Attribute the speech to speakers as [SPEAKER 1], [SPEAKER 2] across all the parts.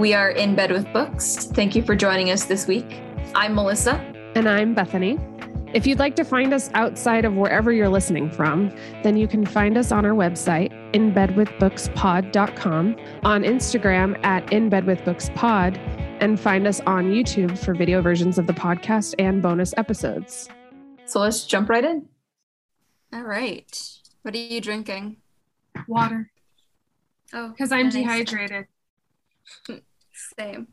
[SPEAKER 1] We are in bed with books. Thank you for joining us this week. I'm Melissa.
[SPEAKER 2] And I'm Bethany. If you'd like to find us outside of wherever you're listening from, then you can find us on our website, inbedwithbookspod.com, on Instagram at inbedwithbookspod, and find us on YouTube for video versions of the podcast and bonus episodes.
[SPEAKER 1] So let's jump right in.
[SPEAKER 3] All right. What are you drinking?
[SPEAKER 2] Water.
[SPEAKER 3] Oh,
[SPEAKER 2] Because I'm
[SPEAKER 3] nice.
[SPEAKER 2] dehydrated.
[SPEAKER 3] Same.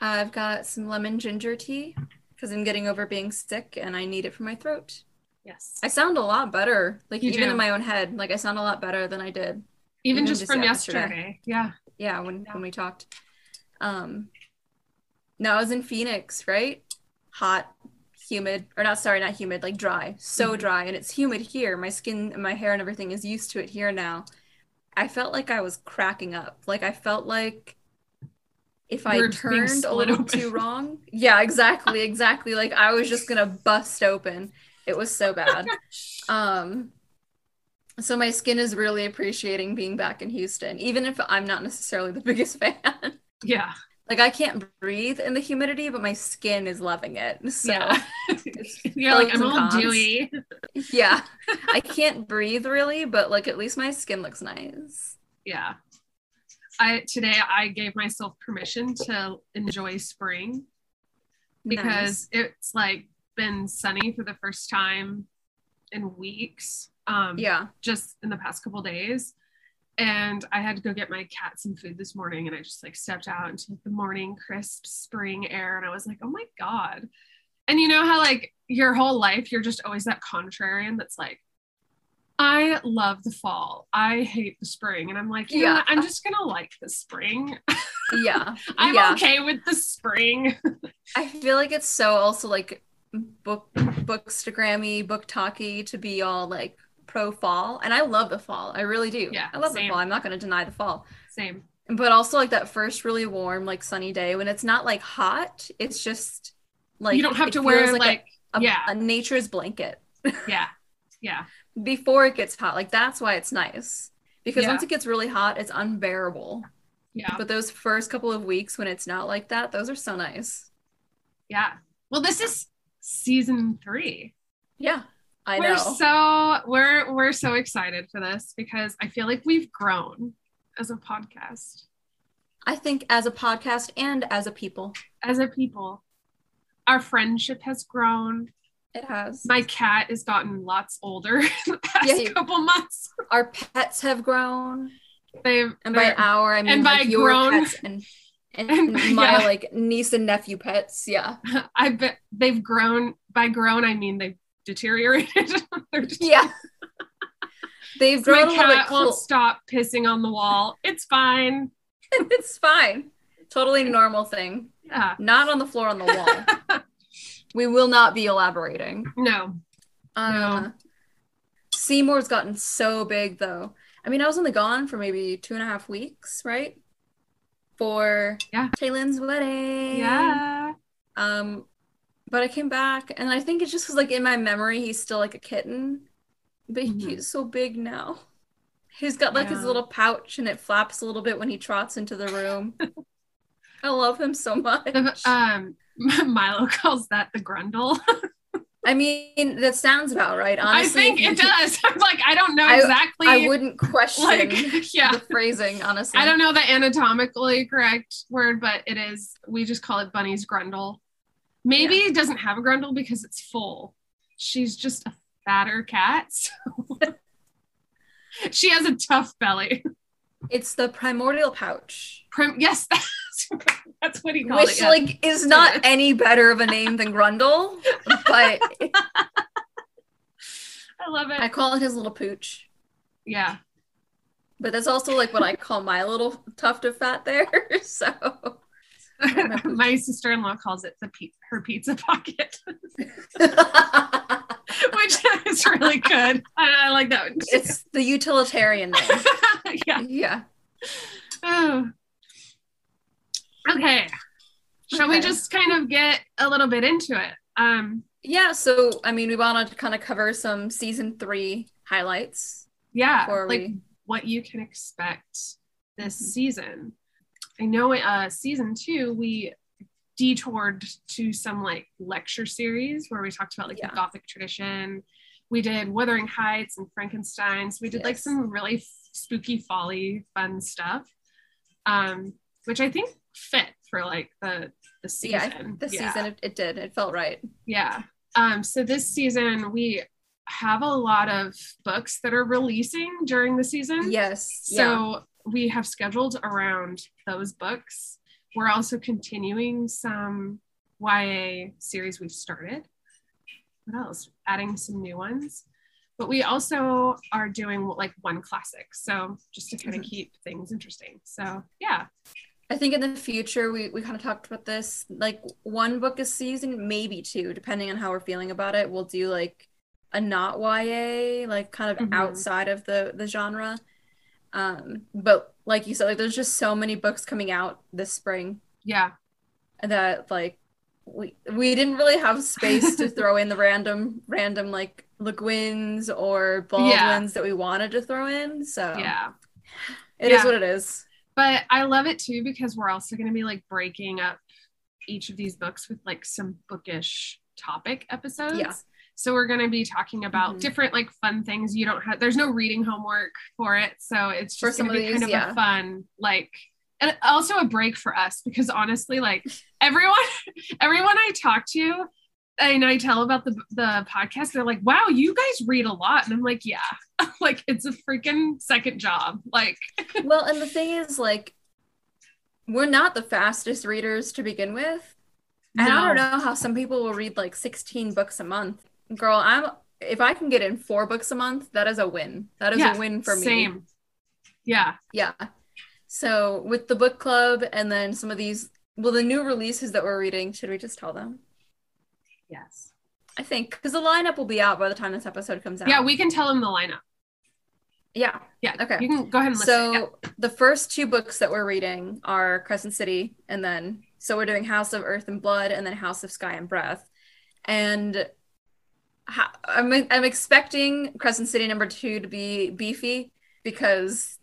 [SPEAKER 3] I've got some lemon ginger tea because I'm getting over being sick and I need it for my throat.
[SPEAKER 2] Yes.
[SPEAKER 3] I sound a lot better, like
[SPEAKER 2] You
[SPEAKER 3] even
[SPEAKER 2] do.
[SPEAKER 3] in my own head. Like I sound a lot better than I did.
[SPEAKER 2] Even,
[SPEAKER 3] even
[SPEAKER 2] just,
[SPEAKER 3] just
[SPEAKER 2] from
[SPEAKER 3] yesterday.
[SPEAKER 2] yesterday. Yeah.
[SPEAKER 3] Yeah, when
[SPEAKER 2] Yeah.
[SPEAKER 3] when we talked. Um, no, I was in Phoenix, right? Hot, humid, or not sorry, not humid, like dry, so
[SPEAKER 2] Mhm.
[SPEAKER 3] dry, and it's humid here. My skin and my hair and everything is used to it here now. I felt like I was cracking up. Like I felt like if I
[SPEAKER 2] You were just being
[SPEAKER 3] turned a little
[SPEAKER 2] open.
[SPEAKER 3] too wrong. Yeah, exactly, exactly. Like I was just gonna bust open. It was so bad. Um, so my skin is really appreciating being back in Houston, even if I'm not necessarily the biggest fan.
[SPEAKER 2] Yeah.
[SPEAKER 3] Like I can't breathe in the humidity, but my skin is loving it. So
[SPEAKER 2] Yeah. You're like, I'm all
[SPEAKER 3] cons.
[SPEAKER 2] dewy.
[SPEAKER 3] yeah. I can't breathe really, but like at least my skin looks nice.
[SPEAKER 2] Yeah. I today I gave myself permission to enjoy spring because it's like been sunny for the first time in weeks. Um
[SPEAKER 3] yeah.
[SPEAKER 2] just in the past couple days. And I had to go get my cat some food this morning and I just like stepped out into the morning crisp spring air and I was like, oh my God. And you know how like your whole life you're just always that contrarian that's like, I love the fall. I hate the spring. And I'm like, yeah,
[SPEAKER 3] Yeah.
[SPEAKER 2] I'm just gonna like the spring.
[SPEAKER 3] Yeah.
[SPEAKER 2] I'm
[SPEAKER 3] yeah.
[SPEAKER 2] okay with the spring.
[SPEAKER 3] I feel like it's so also like book bookstagrammy, book talky to be all like pro fall. And I love the fall. I really do.
[SPEAKER 2] Yeah,
[SPEAKER 3] I love
[SPEAKER 2] same.
[SPEAKER 3] the fall. I'm not gonna deny the fall.
[SPEAKER 2] Same.
[SPEAKER 3] But also like that first really warm, like sunny day when it's not like hot, it's just like
[SPEAKER 2] you don't have to wear like,
[SPEAKER 3] a, a,
[SPEAKER 2] yeah.
[SPEAKER 3] a nature's blanket
[SPEAKER 2] yeah. Yeah.
[SPEAKER 3] Before it gets hot. Like that's why it's nice. Because
[SPEAKER 2] Yeah.
[SPEAKER 3] once it gets really hot, it's unbearable.
[SPEAKER 2] Yeah.
[SPEAKER 3] But those first couple of weeks when it's not like that, those are so nice.
[SPEAKER 2] Yeah. Well, this is season three.
[SPEAKER 3] Yeah. I
[SPEAKER 2] we're
[SPEAKER 3] know.
[SPEAKER 2] so we're we're so excited for this because I feel like we've grown as a podcast,
[SPEAKER 3] I think as a podcast and as a people,
[SPEAKER 2] as a people. Our friendship has grown.
[SPEAKER 3] It has.
[SPEAKER 2] My cat has gotten lots older in the past
[SPEAKER 3] Yeah, you-
[SPEAKER 2] couple months.
[SPEAKER 3] Our pets have grown.
[SPEAKER 2] They've
[SPEAKER 3] And by our, I mean
[SPEAKER 2] and by
[SPEAKER 3] your
[SPEAKER 2] grown-
[SPEAKER 3] pets and, and,
[SPEAKER 2] And-
[SPEAKER 3] my
[SPEAKER 2] yeah.
[SPEAKER 3] like niece and nephew pets. Yeah.
[SPEAKER 2] I bet they've grown. By grown, I mean they've deteriorated. Just-
[SPEAKER 3] Yeah. They've
[SPEAKER 2] My
[SPEAKER 3] grown bit
[SPEAKER 2] cat won't stop pissing on the wall. It's fine.
[SPEAKER 3] it's fine. Totally normal thing.
[SPEAKER 2] Yeah.
[SPEAKER 3] Not on the floor on the wall. We will not be elaborating.
[SPEAKER 2] No.
[SPEAKER 3] Uh, Seymour's gotten so big though. I mean, I was only gone for maybe two and a half weeks, right? For
[SPEAKER 2] Yeah.
[SPEAKER 3] Taylin's wedding.
[SPEAKER 2] Yeah.
[SPEAKER 3] Um, but I came back, and I think it's just because, like, in my memory, he's still like a kitten, but
[SPEAKER 2] Mhm.
[SPEAKER 3] he's so big now. He's got like his little pouch, and it flaps a little bit when he trots into the room. I love him so much.
[SPEAKER 2] The- um, Milo calls that the grundle.
[SPEAKER 3] I mean, that sounds about right. Honestly,
[SPEAKER 2] I think it does. I'm like, I don't know
[SPEAKER 3] I-
[SPEAKER 2] exactly.
[SPEAKER 3] I wouldn't question
[SPEAKER 2] like, yeah.
[SPEAKER 3] the phrasing, honestly.
[SPEAKER 2] I don't know the anatomically correct word, but it is. We just call it Bunny's grundle. Maybe it doesn't have a grundle because it's full. She's just a fatter cat. So. she has a tough belly.
[SPEAKER 3] It's the primordial pouch,
[SPEAKER 2] Prim- yes, that's, what he called
[SPEAKER 3] which
[SPEAKER 2] it. yeah.
[SPEAKER 3] like is not any better of a name than Grundle, but
[SPEAKER 2] I love it.
[SPEAKER 3] I call it his little pooch.
[SPEAKER 2] Yeah.
[SPEAKER 3] But that's also like what I call my little tuft of fat there. So
[SPEAKER 2] My sister-in-law calls it the pe- her pizza pocket, which is really good. I, I like that one. too.
[SPEAKER 3] it's the utilitarian name.
[SPEAKER 2] yeah.
[SPEAKER 3] Yeah.
[SPEAKER 2] Oh. Okay. Shall we just kind of get a little bit into it? Um,
[SPEAKER 3] Yeah. So, I mean, we want to kind of cover some season three highlights.
[SPEAKER 2] yeah, like
[SPEAKER 3] we-
[SPEAKER 2] what you can expect this
[SPEAKER 3] Mhm.
[SPEAKER 2] season. I know uh, season two, we detoured to some like lecture series where we talked about like
[SPEAKER 3] Yeah.
[SPEAKER 2] the Gothic tradition. We did Wuthering Heights and Frankenstein. So we did like some really f- spooky, folly, fun stuff, um, which I think fit for like the the
[SPEAKER 3] Yeah,
[SPEAKER 2] season.
[SPEAKER 3] this
[SPEAKER 2] yeah.
[SPEAKER 3] season it, it did. It felt right.
[SPEAKER 2] Yeah. Um, so this season we have a lot of books that are releasing during the season.
[SPEAKER 3] Yes.
[SPEAKER 2] So
[SPEAKER 3] yeah.
[SPEAKER 2] we have scheduled around those books. We're also continuing some YA series we've started. What else? Adding some new ones. But we also are doing like one classic. So just to kind of
[SPEAKER 3] Mhm.
[SPEAKER 2] keep things interesting. So yeah.
[SPEAKER 3] I think in the future we, we kind of talked about this. Like one book a season, maybe two, depending on how we're feeling about it. We'll do like a not YA, like kind of
[SPEAKER 2] Mhm.
[SPEAKER 3] outside of the the genre. Um, but like you said, like there's just so many books coming out this spring
[SPEAKER 2] Yeah.
[SPEAKER 3] that like we we didn't really have space to throw in the random random like Le Guins or Baldwins that we wanted to throw in. So
[SPEAKER 2] Yeah.
[SPEAKER 3] it is
[SPEAKER 2] Yeah.
[SPEAKER 3] what it is.
[SPEAKER 2] But I love it too because we're also going to be like breaking up each of these books with like some bookish topic episodes.
[SPEAKER 3] Yeah.
[SPEAKER 2] So we're going to be talking about
[SPEAKER 3] Mhm.
[SPEAKER 2] different like fun things. You don't have there's no reading homework for it, so it's
[SPEAKER 3] For
[SPEAKER 2] just
[SPEAKER 3] some
[SPEAKER 2] going to
[SPEAKER 3] of
[SPEAKER 2] be
[SPEAKER 3] these,
[SPEAKER 2] kind of
[SPEAKER 3] yeah.
[SPEAKER 2] a fun like and also a break for us because honestly like everyone everyone I talk to and I tell about the the podcast they're like wow you guys read a lot and I'm like yeah like it's a freaking second job like
[SPEAKER 3] well, and the thing is, like, we're not the fastest readers to begin with. And I don't know how some people will read like 16 books a month. Girl, I'm if I can get in four books a month, that is a win. That is
[SPEAKER 2] Yeah,
[SPEAKER 3] a win for me.
[SPEAKER 2] Same. Yeah.
[SPEAKER 3] Yeah. So with the book club and then some of these, well, the new releases that we're reading, should we just tell them?
[SPEAKER 2] Yes.
[SPEAKER 3] I think because the lineup will be out by the time this episode comes out.
[SPEAKER 2] Yeah, we can tell them the lineup.
[SPEAKER 3] yeah.
[SPEAKER 2] Yeah.
[SPEAKER 3] Okay.
[SPEAKER 2] You can go ahead and list
[SPEAKER 3] So.
[SPEAKER 2] Yeah.
[SPEAKER 3] the first two books that we're reading are Crescent City, and then so we're doing House of Earth and Blood, and then House of Sky and Breath. And ha- I'm I'm expecting Crescent City number two to be beefy because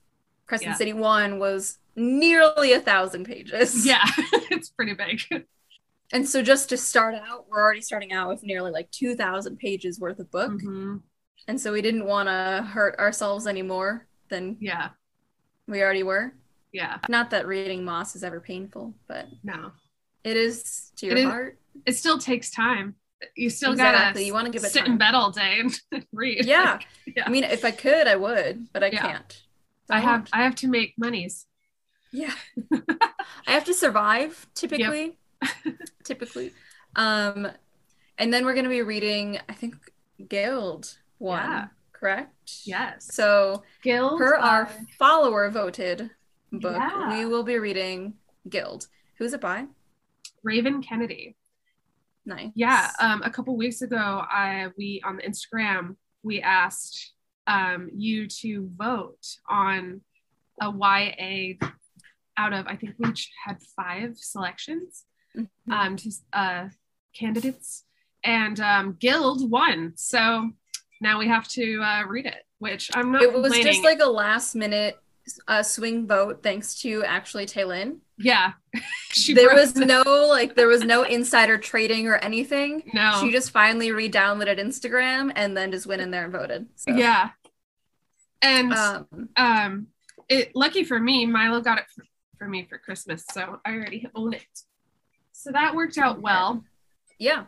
[SPEAKER 3] Crescent
[SPEAKER 2] Yeah.
[SPEAKER 3] City one was nearly a thousand pages.
[SPEAKER 2] Yeah, it's pretty big.
[SPEAKER 3] And so just to start out, we're already starting out with nearly like two thousand pages worth of book,
[SPEAKER 2] Mhm.
[SPEAKER 3] and so we didn't want to hurt ourselves any more than
[SPEAKER 2] Yeah.
[SPEAKER 3] we already were.
[SPEAKER 2] Yeah.
[SPEAKER 3] Not that reading Maas is ever painful, but
[SPEAKER 2] No.
[SPEAKER 3] it is to your
[SPEAKER 2] It is-
[SPEAKER 3] heart.
[SPEAKER 2] It still takes time. You still
[SPEAKER 3] Exactly.
[SPEAKER 2] gotta
[SPEAKER 3] You wanna give it
[SPEAKER 2] sit in bed all day and read.
[SPEAKER 3] Yeah.
[SPEAKER 2] Yeah.
[SPEAKER 3] I mean, if I could, I would, but I
[SPEAKER 2] Yeah.
[SPEAKER 3] can't.
[SPEAKER 2] I have. I have to make monies.
[SPEAKER 3] Yeah. I have to survive typically. typically. Um and then we're going to be reading I think Gild 1,
[SPEAKER 2] Yeah.
[SPEAKER 3] correct?
[SPEAKER 2] Yes.
[SPEAKER 3] So,
[SPEAKER 2] Gild
[SPEAKER 3] per our follower voted book,
[SPEAKER 2] Yeah.
[SPEAKER 3] we will be reading Gild. Who's it by?
[SPEAKER 2] Raven Kennedy.
[SPEAKER 3] Nice.
[SPEAKER 2] Yeah, um, a couple weeks ago, I we on the Instagram we asked um, you to vote on a YA out of I think we had five selections
[SPEAKER 3] Mhm.
[SPEAKER 2] um, to uh, candidates, and um, Gild won. So now we have to uh, read it, which I'm not.
[SPEAKER 3] it was just like a last minute uh, swing vote thanks to actually Taylin.
[SPEAKER 2] yeah, she
[SPEAKER 3] there was no like there was no insider trading or anything.
[SPEAKER 2] no
[SPEAKER 3] She just finally re-downloaded Instagram and then just went in there and voted. So,
[SPEAKER 2] yeah, and
[SPEAKER 3] Um,
[SPEAKER 2] um it lucky for me milo got it for, for me for christmas so i already own it so that worked out well
[SPEAKER 3] yeah.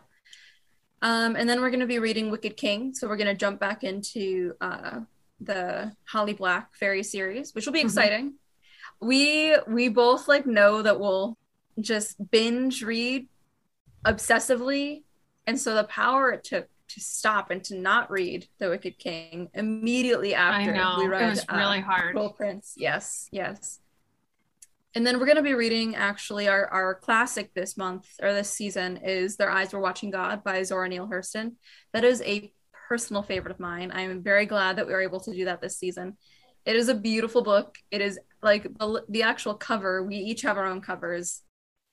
[SPEAKER 3] Um, and then we're gonna be reading Wicked King. So we're gonna jump back into uh the Holly Black fairy series, which will be
[SPEAKER 2] Mhm.
[SPEAKER 3] exciting. We we both like know that we'll just binge read obsessively. And so the power it took to stop and to not read The Wicked King immediately after we read
[SPEAKER 2] it was
[SPEAKER 3] uh,
[SPEAKER 2] really hard
[SPEAKER 3] Cruel Prince. Yes, yes. And then we're going to be reading actually our, our classic this month or this season is Their Eyes Were Watching God by Zora Neale Hurston. That is a personal favorite of mine. I am very glad that we were able to do that this season. It is a beautiful book. It is like the, the actual cover, we each have our own covers.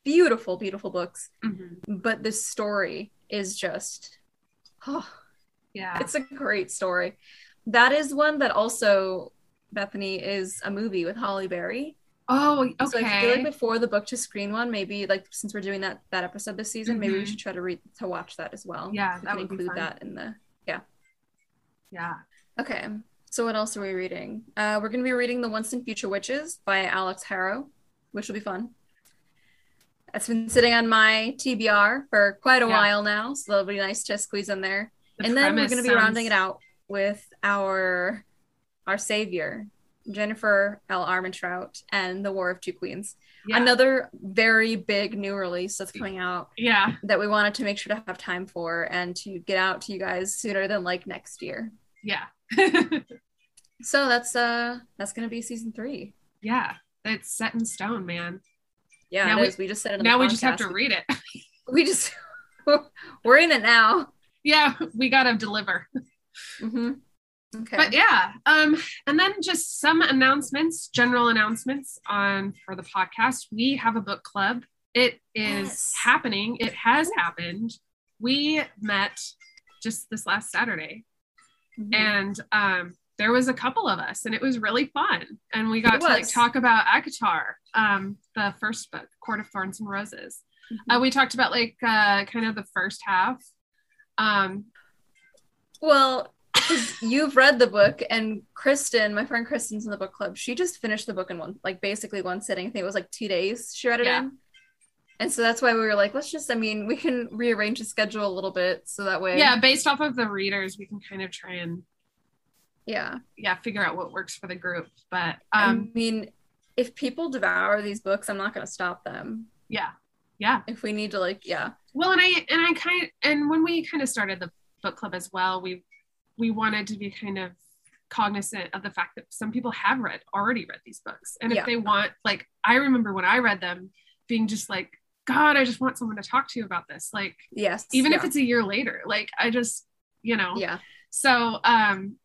[SPEAKER 3] Beautiful, beautiful books.
[SPEAKER 2] Mhm.
[SPEAKER 3] But this story is just, oh,
[SPEAKER 2] yeah
[SPEAKER 3] it's a great story. That is one that also, Bethany, is a movie with Halle Berry.
[SPEAKER 2] Oh, okay.
[SPEAKER 3] So I feel like before the book to screen one, maybe like since we're doing that that episode this season, maybe we
[SPEAKER 2] Mhm.
[SPEAKER 3] should try to read to watch that as well.
[SPEAKER 2] Yeah,
[SPEAKER 3] we
[SPEAKER 2] that
[SPEAKER 3] can
[SPEAKER 2] would be
[SPEAKER 3] include that in the.
[SPEAKER 2] yeah. Yeah.
[SPEAKER 3] Okay, so what else are we reading? Uh, we're gonna be reading The Once and Future Witches by Alix Harrow, which will be fun. That's been sitting on my TBR for quite a
[SPEAKER 2] Yeah.
[SPEAKER 3] while now, so that'll be nice to squeeze in there.
[SPEAKER 2] The
[SPEAKER 3] and then we're going to be
[SPEAKER 2] sounds-
[SPEAKER 3] rounding it out with our our savior jennifer l armentrout and the war of two queens
[SPEAKER 2] Yeah.
[SPEAKER 3] another very big new release that's coming out
[SPEAKER 2] Yeah.
[SPEAKER 3] that we wanted to make sure to have time for and to get out to you guys sooner than like next year
[SPEAKER 2] Yeah.
[SPEAKER 3] so that's uh that's going to be season three
[SPEAKER 2] yeah. It's set in stone, man.
[SPEAKER 3] yeah
[SPEAKER 2] Now we-
[SPEAKER 3] we just said it
[SPEAKER 2] Now we just have to read it.
[SPEAKER 3] we just we're in it now
[SPEAKER 2] yeah, we gotta deliver.
[SPEAKER 3] hmm okay
[SPEAKER 2] But yeah, um, and then just some announcements, general announcements on for the podcast. We have a book club. It is
[SPEAKER 3] Yes.
[SPEAKER 2] happening. It has happened. We met just this last Saturday,
[SPEAKER 3] Mhm.
[SPEAKER 2] and um, there was a couple of us, and it was really fun. And we got
[SPEAKER 3] It
[SPEAKER 2] to like talk about ACOTAR, um, the first book, Court of Thorns and Roses.
[SPEAKER 3] Mhm.
[SPEAKER 2] Uh, we talked about like uh, kind of the first half. Um,
[SPEAKER 3] Well, 'cause you've read the book, and Kristen, my friend Kristen's in the book club. She just finished the book in one, like basically one sitting. I think it was like two days. She read it
[SPEAKER 2] Yeah.
[SPEAKER 3] in, and so that's why we were like, let's just. I mean, we can rearrange the schedule a little bit so that way.
[SPEAKER 2] yeah, based off of the readers, we can kind of try and
[SPEAKER 3] yeah.
[SPEAKER 2] yeah figure out what works for the group. But
[SPEAKER 3] I
[SPEAKER 2] um,
[SPEAKER 3] mean, if people devour these books, I'm not going to stop them.
[SPEAKER 2] yeah, yeah.
[SPEAKER 3] If we need to, like, yeah,
[SPEAKER 2] Well, and I and I kind and when we kind of started the book club as well, we we wanted to be kind of cognizant of the fact that some people have read already read these books, and
[SPEAKER 3] Yeah.
[SPEAKER 2] if they want, like, I remember when I read them, being just like, God, I just want someone to talk to you about this, like,
[SPEAKER 3] yes,
[SPEAKER 2] even if it's a year later, like, I just, you know,
[SPEAKER 3] yeah,
[SPEAKER 2] So, um,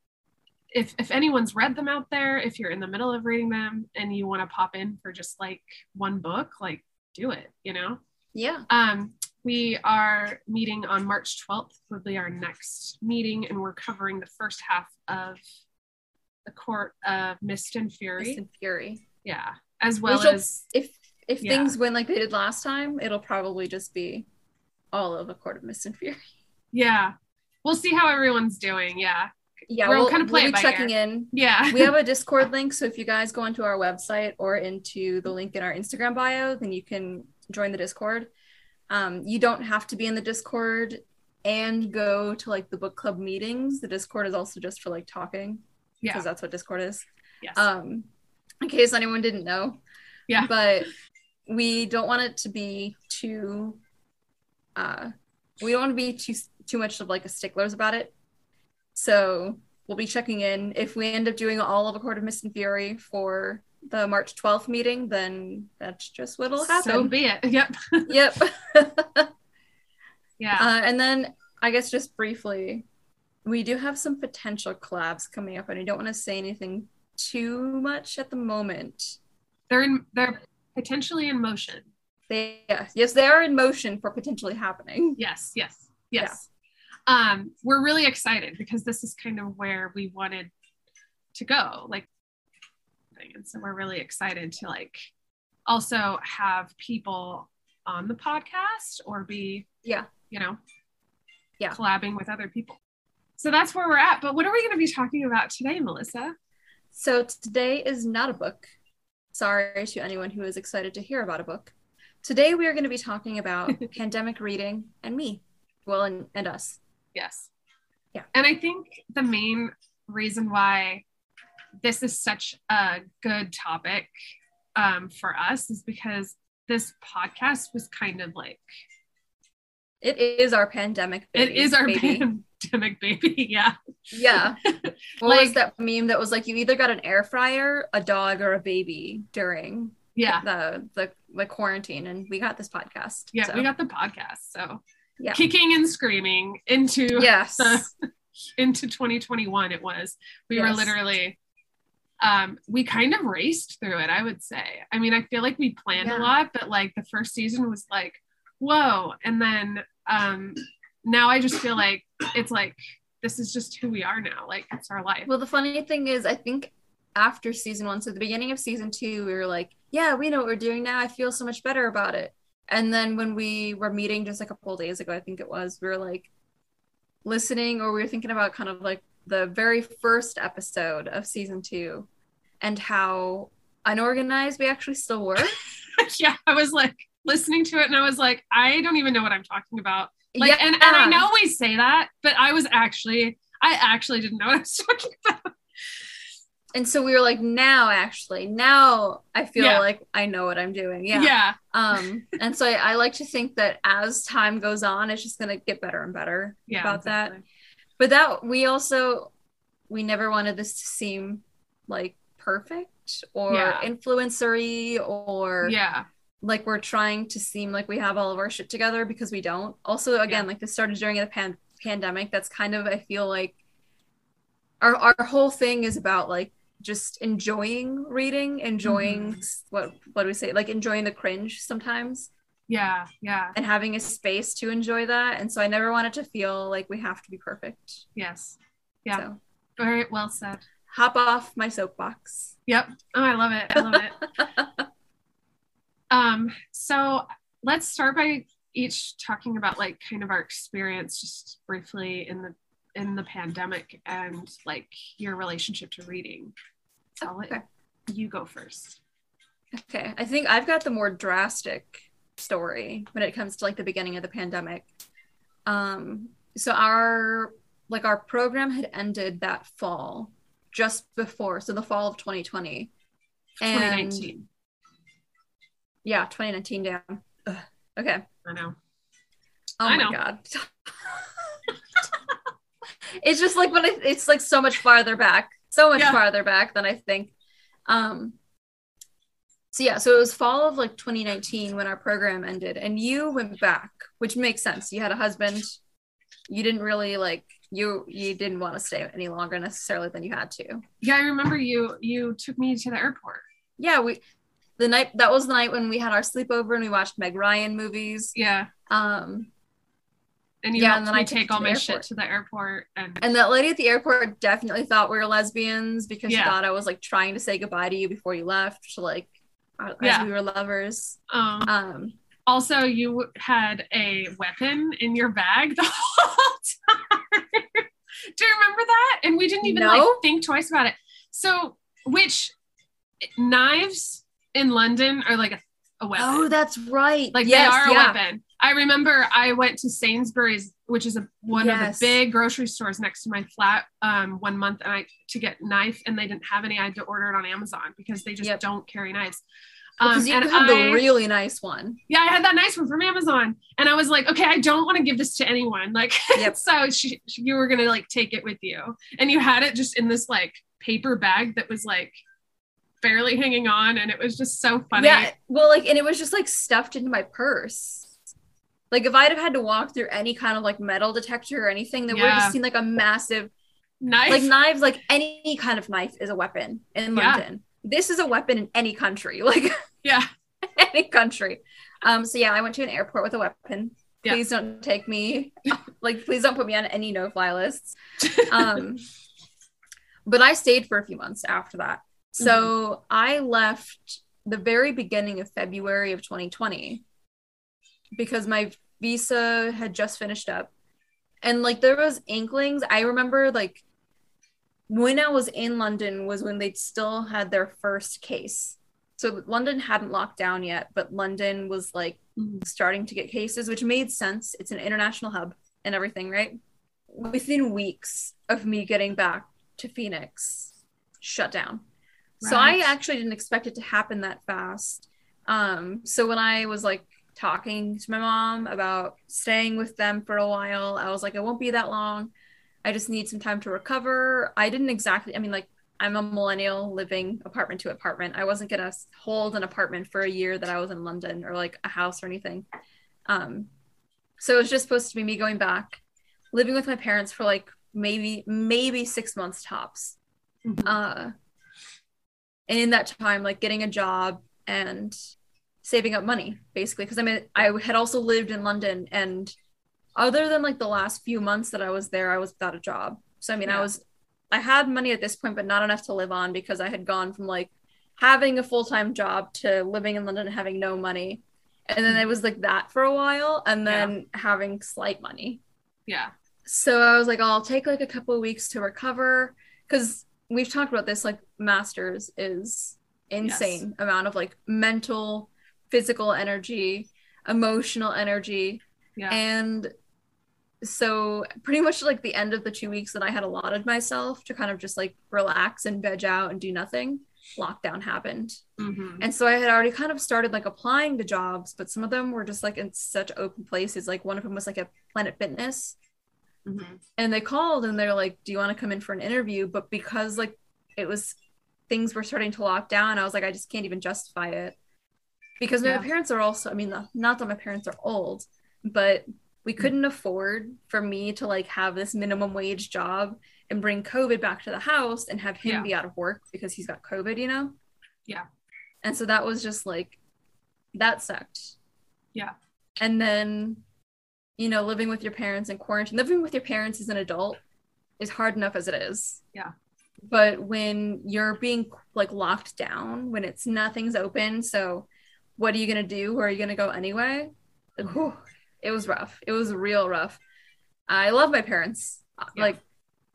[SPEAKER 2] if if anyone's read them out there, if you're in the middle of reading them and you want to pop in for just like one book, like do it. You know.
[SPEAKER 3] yeah,
[SPEAKER 2] Um, we are meeting on March 12th. Will be our next meeting, and we're covering the first half of the Court of Mist and Fury.
[SPEAKER 3] Mist and Fury.
[SPEAKER 2] Yeah, as well
[SPEAKER 3] Which
[SPEAKER 2] as
[SPEAKER 3] If if
[SPEAKER 2] Yeah.
[SPEAKER 3] things went like they did last time, it'll probably just be all of a Court of Mist and Fury.
[SPEAKER 2] yeah. We'll see how everyone's doing. Yeah,
[SPEAKER 3] Yeah,
[SPEAKER 2] we're
[SPEAKER 3] we'll,
[SPEAKER 2] kinda play
[SPEAKER 3] we'll be checking in.
[SPEAKER 2] yeah.
[SPEAKER 3] We have a Discord link, so if you guys go onto our website or into the link in our Instagram bio, then you can join the Discord. Um, you don't have to be in the Discord and go to like the book club meetings. The Discord is also just for like talking
[SPEAKER 2] yeah.
[SPEAKER 3] because that's what Discord is.
[SPEAKER 2] Yes.
[SPEAKER 3] Um, in case anyone didn't know.
[SPEAKER 2] Yeah.
[SPEAKER 3] But we don't want it to be too. Uh, we don't want to be too too much of like a sticklers about it. So we'll be checking in. If we end up doing all of A Court of Mist and Fury for the March 12th meeting, then that's just what'll happen.
[SPEAKER 2] So be it. Yep.
[SPEAKER 3] yep.
[SPEAKER 2] Yeah.
[SPEAKER 3] Uh, and then I guess just briefly, we do have some potential collabs coming up, and I don't want to say anything too much at the moment.
[SPEAKER 2] they're in they're potentially in motion
[SPEAKER 3] They yeah, yes, they are in motion for potentially happening.
[SPEAKER 2] yes yes yes um we're really excited because this is kind of where we wanted to go like and so we're really excited to like also have people on the podcast or be
[SPEAKER 3] Yeah.
[SPEAKER 2] you know
[SPEAKER 3] Yeah.
[SPEAKER 2] collabing with other people so that's where we're at but what are we going to be talking about today melissa
[SPEAKER 3] So today is not a book. Sorry to anyone who is excited to hear about a book. Today we are going to be talking about pandemic reading and me. Well, and, and us.
[SPEAKER 2] Yes.
[SPEAKER 3] Yeah.
[SPEAKER 2] And I think the main reason why this is such a good topic um, for us is because this podcast was kind of like
[SPEAKER 3] It is our pandemic
[SPEAKER 2] it
[SPEAKER 3] baby,
[SPEAKER 2] is our
[SPEAKER 3] baby.
[SPEAKER 2] pandemic baby. Yeah.
[SPEAKER 3] Yeah. What
[SPEAKER 2] Like-
[SPEAKER 3] was that meme that was like you either got an air fryer, a dog, or a baby during
[SPEAKER 2] Yeah.
[SPEAKER 3] the the, the quarantine, and we got this podcast.
[SPEAKER 2] Yeah.
[SPEAKER 3] so.
[SPEAKER 2] We got the podcast. So
[SPEAKER 3] Yeah.
[SPEAKER 2] kicking and screaming into
[SPEAKER 3] yes.
[SPEAKER 2] into 2021 it was. We were literally um we kind of raced through it, I would say. I mean, I feel like we planned
[SPEAKER 3] Yeah.
[SPEAKER 2] a lot, but like the first season was like, whoa. And then um now I just feel like it's like this is just who we are now. Like it's our life.
[SPEAKER 3] Well, the funny thing is, I think after season one, so the beginning of season two, we were like, yeah, we know what we're doing now. I feel so much better about it. And then when we were meeting just a couple days ago, I think it was, we were like listening or we were thinking about kind of like the very first episode of season two and how unorganized we actually still were.
[SPEAKER 2] yeah, I was like listening to it and I was like, I don't even know what I'm talking about. Like,
[SPEAKER 3] Yeah.
[SPEAKER 2] and, and I know we say that, but I was actually, I actually didn't know what I was talking about.
[SPEAKER 3] And so we were like, now actually, now I feel
[SPEAKER 2] Yeah.
[SPEAKER 3] like I know what I'm doing. Yeah.
[SPEAKER 2] Yeah.
[SPEAKER 3] Um, and so I, I like to think that as time goes on, it's just gonna get better and better
[SPEAKER 2] Yeah.
[SPEAKER 3] about that. But that we also we never wanted this to seem like perfect or
[SPEAKER 2] Yeah.
[SPEAKER 3] influencery or
[SPEAKER 2] Yeah.
[SPEAKER 3] like we're trying to seem like we have all of our shit together because we don't. Also, again,
[SPEAKER 2] Yeah.
[SPEAKER 3] like this started during the pan- pandemic. That's kind of I feel like our our whole thing is about like just enjoying reading, enjoying
[SPEAKER 2] Mm-hmm.
[SPEAKER 3] what what do we say? Like enjoying the cringe sometimes
[SPEAKER 2] Yeah. Yeah.
[SPEAKER 3] and having a space to enjoy that. And so I never wanted to feel like we have to be perfect.
[SPEAKER 2] Yes. Yeah.
[SPEAKER 3] So
[SPEAKER 2] Very well said.
[SPEAKER 3] Hop off my soapbox.
[SPEAKER 2] Yep. Oh, I love it. I love it. um, so let's start by each talking about like kind of our experience just briefly in the in the pandemic and like your relationship to reading. So I'll
[SPEAKER 3] Okay.
[SPEAKER 2] let you go first.
[SPEAKER 3] Okay. I think I've got the more drastic story when it comes to like the beginning of the pandemic. Um so our like our program had ended that fall just before so the fall of 2020. And
[SPEAKER 2] 2019.
[SPEAKER 3] yeah, 2019 damn. Ugh. Okay.
[SPEAKER 2] I know.
[SPEAKER 3] Oh
[SPEAKER 2] I
[SPEAKER 3] my
[SPEAKER 2] know.
[SPEAKER 3] god. it's just like when I, it's like so much farther back, so much
[SPEAKER 2] Yeah.
[SPEAKER 3] farther back than I think. Um. So yeah, so it was fall of like 2019 when our program ended, and you went back, which makes sense. You had a husband. You didn't really like you. You didn't want to stay any longer necessarily than you had to.
[SPEAKER 2] Yeah, I remember you you took me to the airport.
[SPEAKER 3] Yeah, we. The night that was the night when we had our sleepover and we watched Meg Ryan movies.
[SPEAKER 2] Yeah.
[SPEAKER 3] Um,
[SPEAKER 2] And you
[SPEAKER 3] Yeah, and then
[SPEAKER 2] me
[SPEAKER 3] I
[SPEAKER 2] take all my
[SPEAKER 3] airport.
[SPEAKER 2] shit to the airport and,
[SPEAKER 3] And that lady at the airport definitely thought we were lesbians because
[SPEAKER 2] Yeah.
[SPEAKER 3] she thought I was like trying to say goodbye to you before you left, like as
[SPEAKER 2] Yeah.
[SPEAKER 3] we were lovers.
[SPEAKER 2] um
[SPEAKER 3] Um,
[SPEAKER 2] Also, you had a weapon in your bag the whole time. Do you remember that? And we didn't even like think twice about it. So, which knives in London are like a, a weapon?
[SPEAKER 3] oh, that's right.
[SPEAKER 2] like
[SPEAKER 3] yes,
[SPEAKER 2] they are
[SPEAKER 3] yeah.
[SPEAKER 2] a weapon. I remember I went to Sainsbury's, which is a, one
[SPEAKER 3] Yes.
[SPEAKER 2] of the big grocery stores next to my flat, um, one month, and I to get knife, and they didn't have any. I had to order it on Amazon because they just
[SPEAKER 3] Yep.
[SPEAKER 2] don't carry knives.
[SPEAKER 3] Because
[SPEAKER 2] Um,
[SPEAKER 3] you
[SPEAKER 2] and
[SPEAKER 3] had
[SPEAKER 2] I-
[SPEAKER 3] the really nice one.
[SPEAKER 2] yeah, I had that nice one from Amazon, and I was like, okay, I don't want to give this to anyone. Like,
[SPEAKER 3] Yep.
[SPEAKER 2] so she, she- you were gonna like take it with you, and you had it just in this like paper bag that was like barely hanging on, and it was just so funny.
[SPEAKER 3] Yeah, well, like, and it was just like stuffed into my purse. Like, if I'd have had to walk through any kind of like metal detector or anything, that would have just seen like a massive
[SPEAKER 2] Knife.
[SPEAKER 3] like knives. Like any kind of knife is a weapon in
[SPEAKER 2] Yeah.
[SPEAKER 3] London. This is a weapon in any country. Like.
[SPEAKER 2] yeah,
[SPEAKER 3] any country. Um, so yeah, I went to an airport with a weapon.
[SPEAKER 2] Yeah.
[SPEAKER 3] Please don't take me, like, please don't put me on any no-fly lists. Um, but I stayed for a few months after that. So I left the very beginning of February of 2020 because my visa had just finished up, and like there was inklings. I remember like when I was in London was when they'd still had their first case. So London hadn't locked down yet, but London was like
[SPEAKER 2] Mhm.
[SPEAKER 3] starting to get cases, which made sense. It's an international hub and everything, right? Within weeks of me getting back to Phoenix, shut down. So I actually didn't expect it to happen that fast. Um, so when I was like talking to my mom about staying with them for a while, I was like, it won't be that long. I just need some time to recover. I didn't exactly, I mean, like, I'm a millennial living apartment to apartment. I wasn't gonna hold an apartment for a year that I was in London or like a house or anything. Um, so it was just supposed to be me going back, living with my parents for like maybe maybe six months tops.
[SPEAKER 2] Mhm.
[SPEAKER 3] Uh, and in that time, like getting a job and saving up money, basically, because I mean, I had also lived in London, and other than like the last few months that I was there, I was without a job. So I mean, I was I had money at this point, but not enough to live on because I had gone from like having a full-time job to living in London and having no money. And then it was like that for a while and then having slight money.
[SPEAKER 2] Yeah.
[SPEAKER 3] So I was like, oh, I'll take like a couple of weeks to recover because we've talked about this. Like, masters is insane amount of like mental, physical energy, emotional energy,
[SPEAKER 2] Yeah.
[SPEAKER 3] and so pretty much like the end of the two weeks that I had allotted myself to kind of just like relax and veg out and do nothing, lockdown happened.
[SPEAKER 2] Mhm.
[SPEAKER 3] And so I had already kind of started like applying to jobs, but some of them were just like in such open places. Like one of them was like a Planet Fitness.
[SPEAKER 2] Mhm.
[SPEAKER 3] And they called and they're like, Do you want to come in for an interview? But because like it was things were starting to lock down, I was like, I just can't even justify it. Because my
[SPEAKER 2] Yeah.
[SPEAKER 3] parents are also, I mean, not that my parents are old, but we couldn't afford for me to like have this minimum wage job and bring COVID back to the house and have him
[SPEAKER 2] Yeah.
[SPEAKER 3] be out of work because he's got COVID, you know?
[SPEAKER 2] Yeah.
[SPEAKER 3] And so that was just like, that sucked.
[SPEAKER 2] Yeah.
[SPEAKER 3] And then, you know, living with your parents in quarantine, living with your parents as an adult is hard enough as it is.
[SPEAKER 2] Yeah.
[SPEAKER 3] But when you're being like locked down, when it's nothing's open, so what are you gonna do? where are you gonna go anyway? Like,
[SPEAKER 2] Mhm.
[SPEAKER 3] whew, it was rough. It was real rough. I love my parents.
[SPEAKER 2] Yeah.
[SPEAKER 3] Like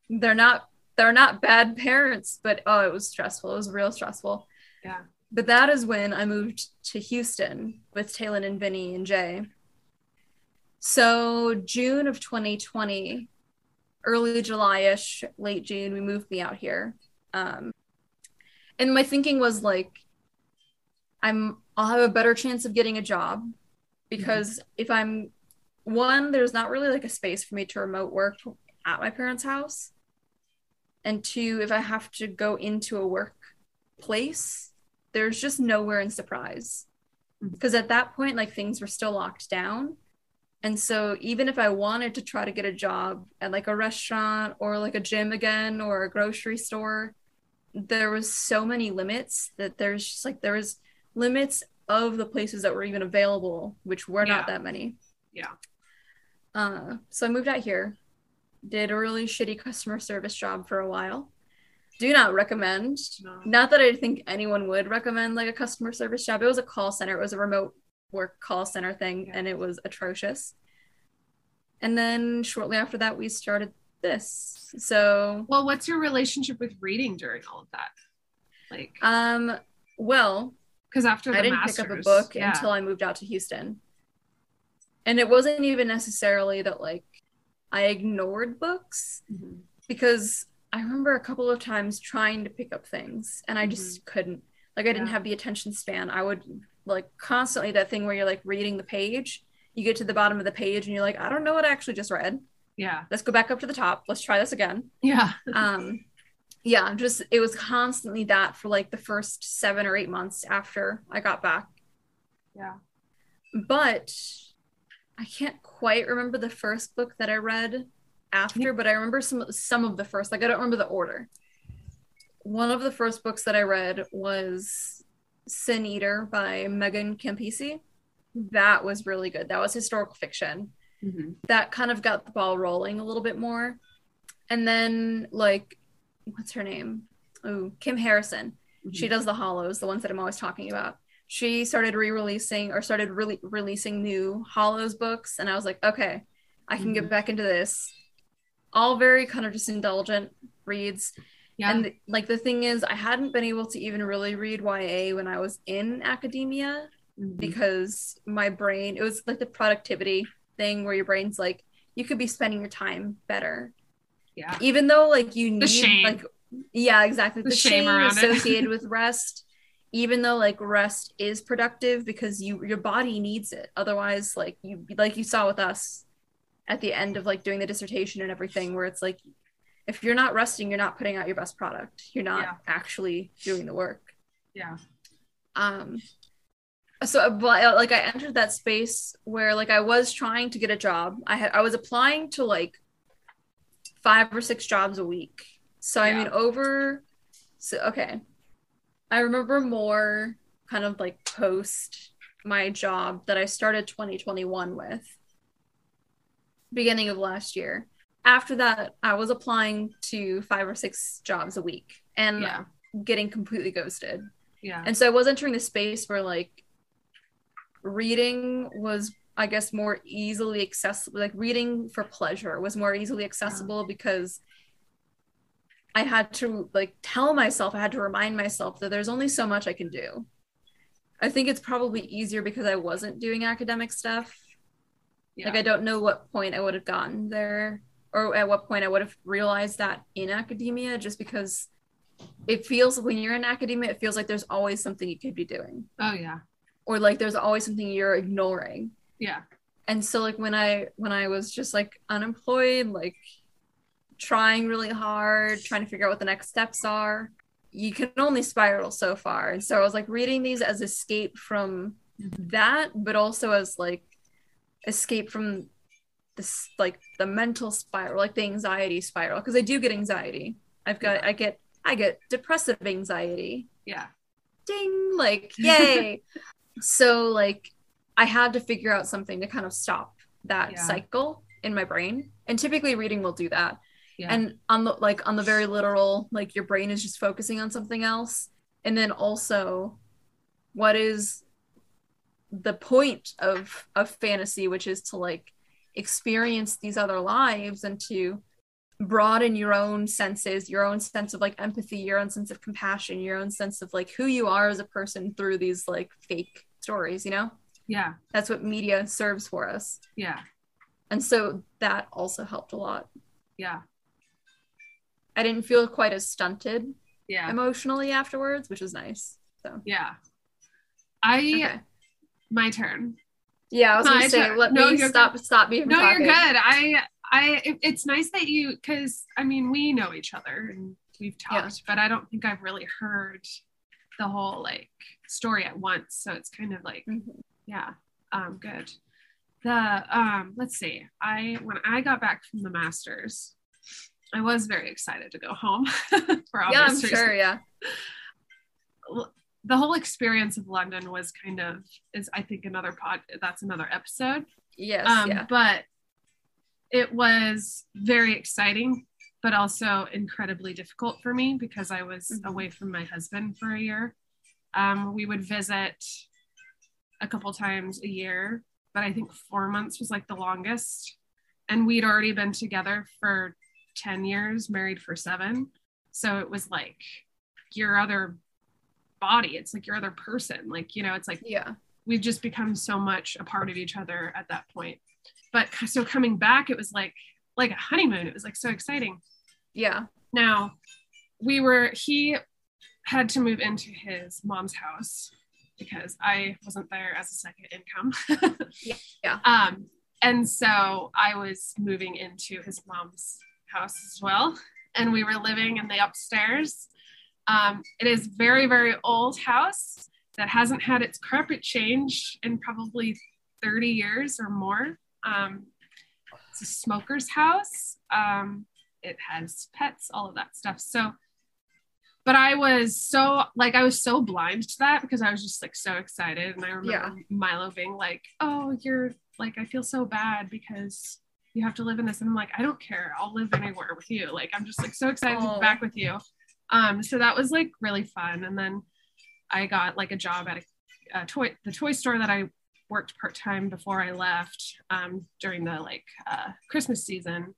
[SPEAKER 3] they're not they're not bad parents, but oh, it was stressful. It was real stressful.
[SPEAKER 2] Yeah.
[SPEAKER 3] But that is when I moved to Houston with Taylor and Vinny and Jay. So June of 2020, early July-ish, late June, we moved me out here. Um, and my thinking was like, I'm I'll have a better chance of getting a job because if I'm one, there's not really like a space for me to remote work at my parents' house. And two, if I have to go into a workplace, there's just nowhere in surprise.
[SPEAKER 2] Mhm.
[SPEAKER 3] Because at that point, like things were still locked down. And so even if I wanted to try to get a job at like a restaurant or like a gym again or a grocery store, there was so many limits that there's just like there was limits of the places that were even available, which were not that many.
[SPEAKER 2] Yeah.
[SPEAKER 3] Uh, so I moved out here, did a really shitty customer service job for a while. Do not recommend.
[SPEAKER 2] No.
[SPEAKER 3] Not that I think anyone would recommend like a customer service job. It was a call center. It was a remote work call center thing,
[SPEAKER 2] Yeah.
[SPEAKER 3] and it was atrocious. And then shortly after that, we started this. So,
[SPEAKER 2] Well, what's your relationship with reading during all of that? Like,
[SPEAKER 3] um, well,
[SPEAKER 2] because after the
[SPEAKER 3] I didn't
[SPEAKER 2] masters,
[SPEAKER 3] pick up a book
[SPEAKER 2] yeah.
[SPEAKER 3] until I moved out to Houston. And it wasn't even necessarily that like I ignored books
[SPEAKER 2] Mhm.
[SPEAKER 3] because I remember a couple of times trying to pick up things and I just couldn't. Like I didn't have the attention span. I would like constantly that thing where you're like reading the page, you get to the bottom of the page and you're like, I don't know what I actually just read.
[SPEAKER 2] Yeah.
[SPEAKER 3] Let's go back up to the top. Let's try this again.
[SPEAKER 2] Yeah.
[SPEAKER 3] Um yeah, just it was constantly that for like the first 7 or 8 months after I got back
[SPEAKER 2] Yeah.
[SPEAKER 3] but I can't quite remember the first book that I read after, but I remember some some of the first. Like I don't remember the order. One of the first books that I read was Sin Eater by Megan Campisi. That was really good. That was historical fiction.
[SPEAKER 2] Mhm.
[SPEAKER 3] That kind of got the ball rolling a little bit more. And then like what's her name? Oh, Kim Harrison she
[SPEAKER 2] Mhm.
[SPEAKER 3] does the hollows the ones that i'm always talking about she started re-releasing or started really releasing new hollows books and i was like okay i can
[SPEAKER 2] Mhm.
[SPEAKER 3] get back into this all very kind of just indulgent reads
[SPEAKER 2] Yeah.
[SPEAKER 3] and like the thing is i hadn't been able to even really read ya when i was in academia
[SPEAKER 2] Mhm.
[SPEAKER 3] because my brain it was like the productivity thing where your brain's like you could be spending your time better
[SPEAKER 2] yeah.
[SPEAKER 3] even though like you need like yeah exactly
[SPEAKER 2] The
[SPEAKER 3] the,
[SPEAKER 2] shame
[SPEAKER 3] shame,
[SPEAKER 2] around it.
[SPEAKER 3] associated with rest even though like rest is productive because you your body needs it. Otherwise like you like you saw with us at the end of like doing the dissertation and everything where it's like if you're not resting you're not putting out your best product. You're not
[SPEAKER 2] Yeah.
[SPEAKER 3] actually doing the work.
[SPEAKER 2] Yeah.
[SPEAKER 3] um so but uh, like i entered that space where like i was trying to get a job. I had i was applying to like five or six jobs a week. So i mean over so okay i remember more kind of like post my job that i started 2021 with beginning of last year after that i was applying to five or six jobs a week and
[SPEAKER 2] Yeah.
[SPEAKER 3] getting completely ghosted
[SPEAKER 2] Yeah.
[SPEAKER 3] And so I was entering the space where like reading was I guess more easily accessible like reading for pleasure was more easily accessible because I had to like tell myself, I had to remind myself that there's only so much I can do. I think it's probably easier because I wasn't doing academic stuff.
[SPEAKER 2] yeah.
[SPEAKER 3] Like I don't know what point I would have gotten there or at what point I would have realized that in academia just because it feels when you're in academia it feels like there's always something you could be doing
[SPEAKER 2] oh yeah.
[SPEAKER 3] or like there's always something you're ignoring.
[SPEAKER 2] Yeah.
[SPEAKER 3] And so like when I when I was just like unemployed like trying really hard, trying to figure out what the next steps are, you can only spiral so far. And so I was like reading these as escape from that, but also as like escape from this like the mental spiral, like the anxiety spiral. Because I do get anxiety. I've got I get I get depressive anxiety.
[SPEAKER 2] Yeah.
[SPEAKER 3] Ding, like yay. so like I had to figure out something to kind of stop that
[SPEAKER 2] Yeah.
[SPEAKER 3] cycle in my brain. And typically reading will do that
[SPEAKER 2] Yeah.
[SPEAKER 3] and on the like on the very literal like your brain is just focusing on something else and then also what is the point of of fantasy which is to like experience these other lives and to broaden your own senses your own sense of like empathy your own sense of compassion your own sense of like who you are as a person through these like fake stories you know
[SPEAKER 2] yeah.
[SPEAKER 3] that's what media serves for us
[SPEAKER 2] Yeah.
[SPEAKER 3] and so that also helped a lot
[SPEAKER 2] Yeah.
[SPEAKER 3] I didn't feel quite as stunted
[SPEAKER 2] Yeah.
[SPEAKER 3] emotionally afterwards, which is nice. So
[SPEAKER 2] Yeah. I
[SPEAKER 3] okay.
[SPEAKER 2] my turn.
[SPEAKER 3] yeah, I was gonna say
[SPEAKER 2] turn.
[SPEAKER 3] let
[SPEAKER 2] No,
[SPEAKER 3] me stop stop me from
[SPEAKER 2] No,
[SPEAKER 3] talking.
[SPEAKER 2] you're good. I I it- it's nice that you because I mean we know each other and we've
[SPEAKER 3] Yeah.
[SPEAKER 2] talked, but I don't think I've really heard the whole like story at once. So it's kind of like
[SPEAKER 3] Mhm.
[SPEAKER 2] yeah, um, good. The um, let's see. I when I got back from the masters, I was very excited to go home for obvious
[SPEAKER 3] Yeah, I'm
[SPEAKER 2] reasons.
[SPEAKER 3] sure. Yeah,
[SPEAKER 2] The whole experience of London was kind of is I think another pod. That's another episode.
[SPEAKER 3] yes,
[SPEAKER 2] Um,
[SPEAKER 3] yeah,
[SPEAKER 2] But it was very exciting, but also incredibly difficult for me because I was
[SPEAKER 3] Mhm.
[SPEAKER 2] away from my husband for a year. Um, we would visit a couple times a year, but I think four months was like the longest. And we'd already been together for 10 years, married for seven. So it was like your other body, it's like your other person. Like, you know, it's like
[SPEAKER 3] yeah,
[SPEAKER 2] we've just become so much a part of each other at that point. But so coming back, it was like like a honeymoon. It was like so exciting.
[SPEAKER 3] yeah.
[SPEAKER 2] Now we were he had to move into his mom's house because I wasn't there as a second income.
[SPEAKER 3] yeah.
[SPEAKER 2] Um and so I was moving into his mom's house as well. And we were living in the upstairs. Um, it is very, very old house that hasn't had its carpet changed in probably 30 years or more. Um, it's a smoker's house. Um, it has pets, all of that stuff. So, but I was so like I was so blind to that because I was just like so excited, and I remember
[SPEAKER 3] Yeah.
[SPEAKER 2] Milo being like, "Oh, you're like I feel so bad because you have to live in this," and I'm like, "I don't care. I'll live anywhere with you. Like I'm just like so excited to
[SPEAKER 3] Oh.
[SPEAKER 2] be back with you." Um, so that was like really fun, and then I got like a job at a, a toy the toy store that I worked part time before I left um, during the like uh, Christmas season,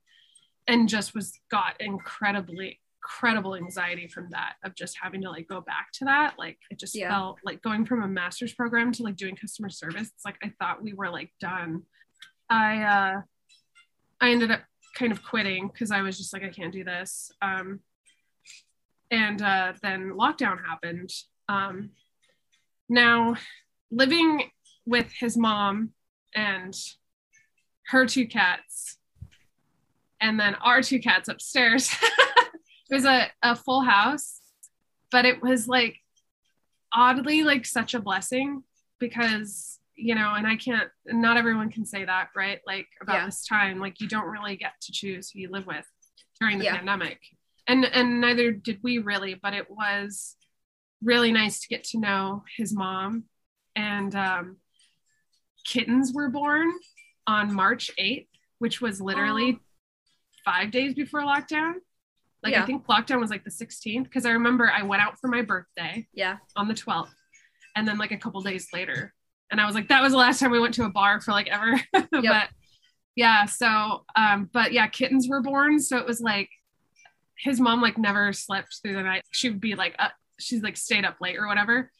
[SPEAKER 2] and just was got incredibly incredible anxiety from that of just having to like go back to that like it just
[SPEAKER 3] Yeah.
[SPEAKER 2] felt like going from a master's program to like doing customer service it's like i thought we were like done i uh i ended up kind of quitting because i was just like i can't do this. Um and uh then lockdown happened. Um now living with his mom and her two cats and then our two cats upstairs it was a, a full house but it was like oddly like such a blessing because you know and i can't not everyone can say that right like about
[SPEAKER 3] Yeah.
[SPEAKER 2] this time like you don't really get to choose who you live with during the
[SPEAKER 3] Yeah.
[SPEAKER 2] pandemic and and neither did we really but it was really nice to get to know his mom and um, kittens were born on march 8th which was literally five days before lockdown Like
[SPEAKER 3] Yeah.
[SPEAKER 2] I think lockdown was like the 16th because I remember I went out for my birthday
[SPEAKER 3] Yeah.
[SPEAKER 2] on the 12th and then like a couple days later and I was like that was the last time we went to a bar for like ever. but yeah, so um but yeah, kittens were born so it was like his mom like never slept through the night. She would be like up, she's like stayed up late or whatever.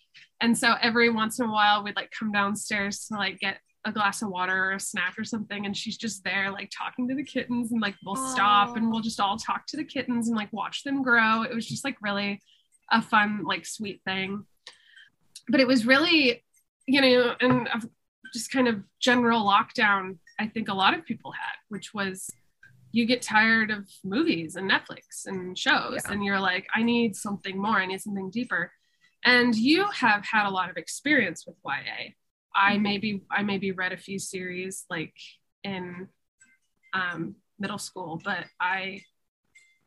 [SPEAKER 2] And so every once in a while we'd like come downstairs to like get a glass of water or a snack or something and she's just there like talking to the kittens and like we'll stop and we'll just all talk to the kittens and like watch them grow it was just like really a fun like sweet thing but it was really you know and of just kind of general lockdown i think a lot of people had which was you get tired of movies and netflix and shows
[SPEAKER 3] Yeah.
[SPEAKER 2] and you're like i need something more i need something deeper and you have had a lot of experience with ya I
[SPEAKER 3] Mhm.
[SPEAKER 2] maybe I maybe read a few series like in um, middle school, but I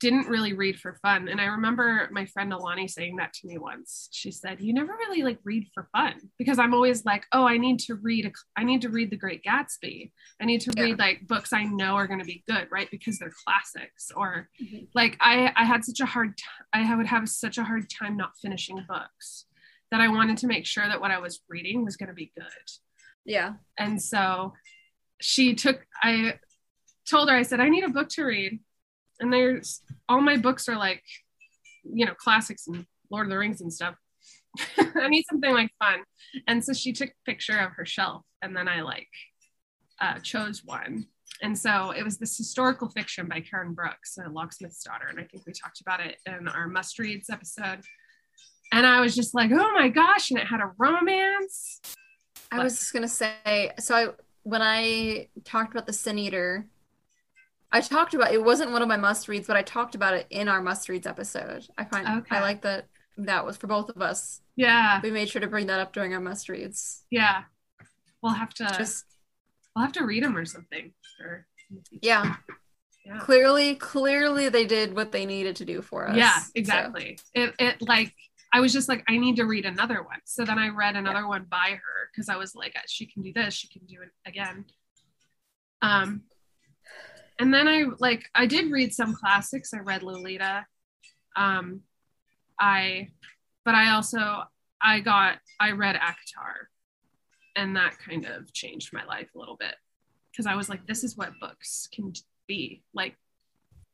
[SPEAKER 2] didn't really read for fun. And I remember my friend Alani saying that to me once. She said, "You never really like read for fun because I'm always like, oh, I need to read a, I need to read The Great Gatsby. I need to
[SPEAKER 3] Yeah.
[SPEAKER 2] read like books I know are going to be good, right? Because they're classics. Or
[SPEAKER 3] Mhm.
[SPEAKER 2] like I I had such a hard t- I would have such a hard time not finishing books that I wanted to make sure that what I was reading was going to be good.
[SPEAKER 3] Yeah.
[SPEAKER 2] And so she took, I told her, I said, I need a book to read. And there's all my books are like, you know, classics and Lord of the Rings and stuff. I need something like fun. And so she took a picture of her shelf and then I like uh, chose one. And so it was this historical fiction by Karen Brooks, a locksmith's daughter. And I think we talked about it in our must reads episode. And I was just like, oh my gosh. And it had a romance.
[SPEAKER 3] I was just gonna say, so I when I talked about the Sin Eater, I talked about it wasn't one of my must reads, but I talked about it in our must reads episode. I find
[SPEAKER 2] Okay.
[SPEAKER 3] I like that that was for both of us.
[SPEAKER 2] Yeah.
[SPEAKER 3] We made sure to bring that up during our must reads.
[SPEAKER 2] Yeah. We'll have to
[SPEAKER 3] Just
[SPEAKER 2] we'll have to read them or something. Or
[SPEAKER 3] yeah,
[SPEAKER 2] yeah.
[SPEAKER 3] clearly, clearly they did what they needed to do for us.
[SPEAKER 2] Yeah,
[SPEAKER 3] So,
[SPEAKER 2] exactly. It it like I was just like, I need to read another one. So then I read another one by her because I was like, she can do this, she can do it again. Um and then I like I did read some classics. I read Lolita. Um I but I also I got I read ACOTAR and that kind of changed my life a little bit because I was like this is what books can be. Like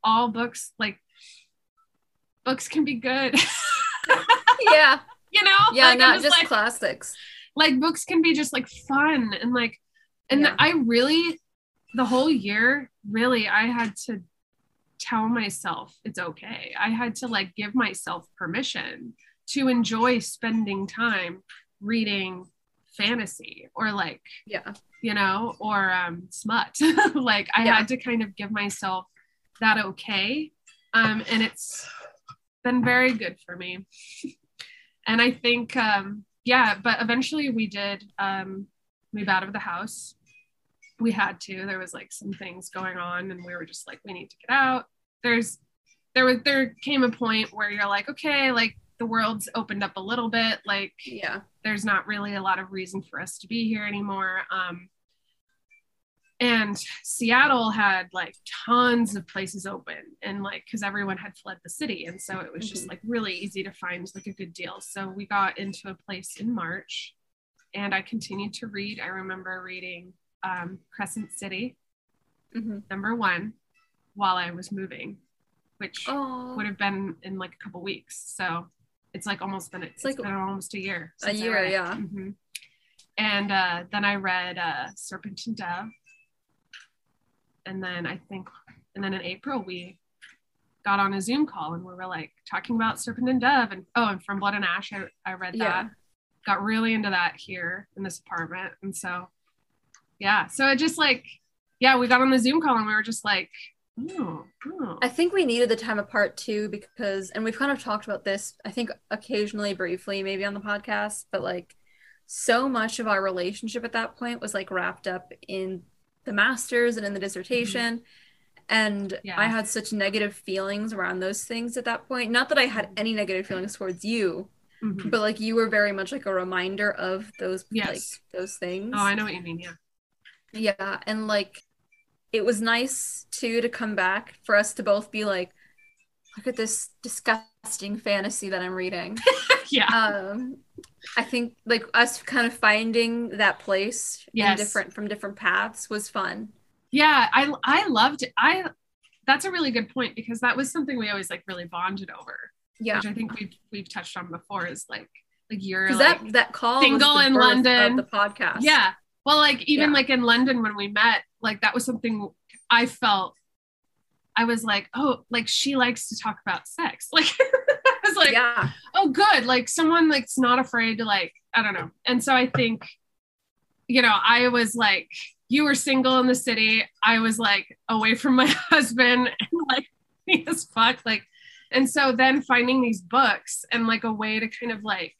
[SPEAKER 2] all books like books can be good.
[SPEAKER 3] yeah,
[SPEAKER 2] you know?
[SPEAKER 3] yeah,
[SPEAKER 2] Like,
[SPEAKER 3] not just
[SPEAKER 2] like,
[SPEAKER 3] classics.
[SPEAKER 2] like books can be just like fun and like and
[SPEAKER 3] Yeah.
[SPEAKER 2] I really the whole year really I had to tell myself it's okay. I had to like give myself permission to enjoy spending time reading fantasy or like
[SPEAKER 3] Yeah,
[SPEAKER 2] you know or um smut. Like I
[SPEAKER 3] Yeah.
[SPEAKER 2] had to kind of give myself that okay. Um and it's been very good for me. And I think um yeah but eventually we did um move out of the house we had to. There was like some things going on and we were just like we need to get out. There's there was there came a point where you're like okay like the world's opened up a little bit like
[SPEAKER 3] yeah,
[SPEAKER 2] there's not really a lot of reason for us to be here anymore. Um, and Seattle had like tons of places open and like because everyone had fled the city and so it was just
[SPEAKER 3] Mhm.
[SPEAKER 2] like really easy to find like a good deal. So we got into a place in march and i continued to read. I remember reading um, crescent city
[SPEAKER 3] hmm
[SPEAKER 2] number one while i was moving which
[SPEAKER 3] Oh,
[SPEAKER 2] would have been in like a couple weeks. So it's like almost been it's
[SPEAKER 3] like
[SPEAKER 2] been almost a year.
[SPEAKER 3] a year, yeah.
[SPEAKER 2] Mhm. And uh, then I read uh, Serpent and Dove, and then I think, and then in April we got on a Zoom call and we were like talking about Serpent and Dove and oh, and From Blood and Ash. I, I read that.
[SPEAKER 3] Yeah.
[SPEAKER 2] Got really into that here in this apartment, and so yeah, so it just like yeah, we got on the Zoom call and we were just like, oh, oh.
[SPEAKER 3] I think we needed the time apart too because, and we've kind of talked about this, I think occasionally briefly, maybe on the podcast, but like so much of our relationship at that point was like wrapped up in the masters and in the dissertation. And
[SPEAKER 2] Yeah.
[SPEAKER 3] I had such negative feelings around those things at that point. Not that I had any negative feelings towards you,
[SPEAKER 2] Mhm.
[SPEAKER 3] but like you were very much like a reminder of those like
[SPEAKER 2] Yes.
[SPEAKER 3] those things.
[SPEAKER 2] Oh, I know what you mean. Yeah.
[SPEAKER 3] Yeah, and like it was nice too to come back for us to both be like, look at this disgusting fantasy that I'm reading.
[SPEAKER 2] yeah.
[SPEAKER 3] um I think like us kind of finding that place in
[SPEAKER 2] Yes.
[SPEAKER 3] different from different paths was fun.
[SPEAKER 2] yeah i i loved it i that's a really good point because that was something we always like really bonded over
[SPEAKER 3] Yeah.
[SPEAKER 2] which i think we've we've touched on before is like like you're like
[SPEAKER 3] that that call
[SPEAKER 2] single in London.
[SPEAKER 3] of the podcast.
[SPEAKER 2] yeah well like even
[SPEAKER 3] Yeah.
[SPEAKER 2] like in london when we met like that was something i felt i was like oh like she likes to talk about sex like i was like
[SPEAKER 3] yeah.
[SPEAKER 2] oh good like someone like's not afraid to like i don't know and so i think you know i was like you were single in the city i was like away from my husband and like as fuck like and so then finding these books and like a way to kind of like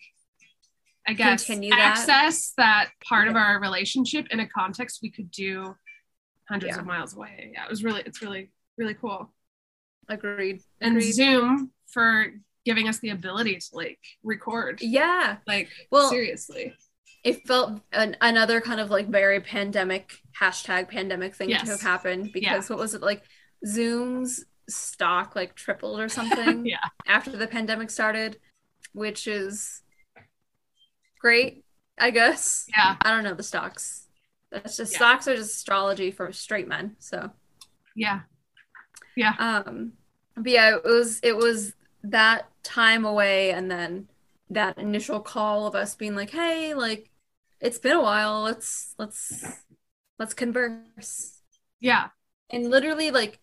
[SPEAKER 2] i guess
[SPEAKER 3] Continue that.
[SPEAKER 2] access that part of our relationship in a context we could do hundreds
[SPEAKER 3] Yeah.
[SPEAKER 2] of miles away yeah it was really it's really really cool
[SPEAKER 3] Agreed.
[SPEAKER 2] and
[SPEAKER 3] Agreed.
[SPEAKER 2] zoom for giving us the ability to like record
[SPEAKER 3] Yeah.
[SPEAKER 2] like
[SPEAKER 3] Well-
[SPEAKER 2] seriously
[SPEAKER 3] It felt an, another kind of like very pandemic hashtag pandemic thing
[SPEAKER 2] Yes.
[SPEAKER 3] to have happened because what was it like Zoom's stock like tripled or something
[SPEAKER 2] yeah
[SPEAKER 3] after the pandemic started, which is great, I guess.
[SPEAKER 2] yeah
[SPEAKER 3] I don't know the stocks. That's just
[SPEAKER 2] Yeah.
[SPEAKER 3] stocks are just astrology for straight men. So
[SPEAKER 2] yeah Yeah.
[SPEAKER 3] um but yeah it was it was that time away and then that initial call of us being like hey like it's been a while let's let's let's converse
[SPEAKER 2] yeah
[SPEAKER 3] and literally like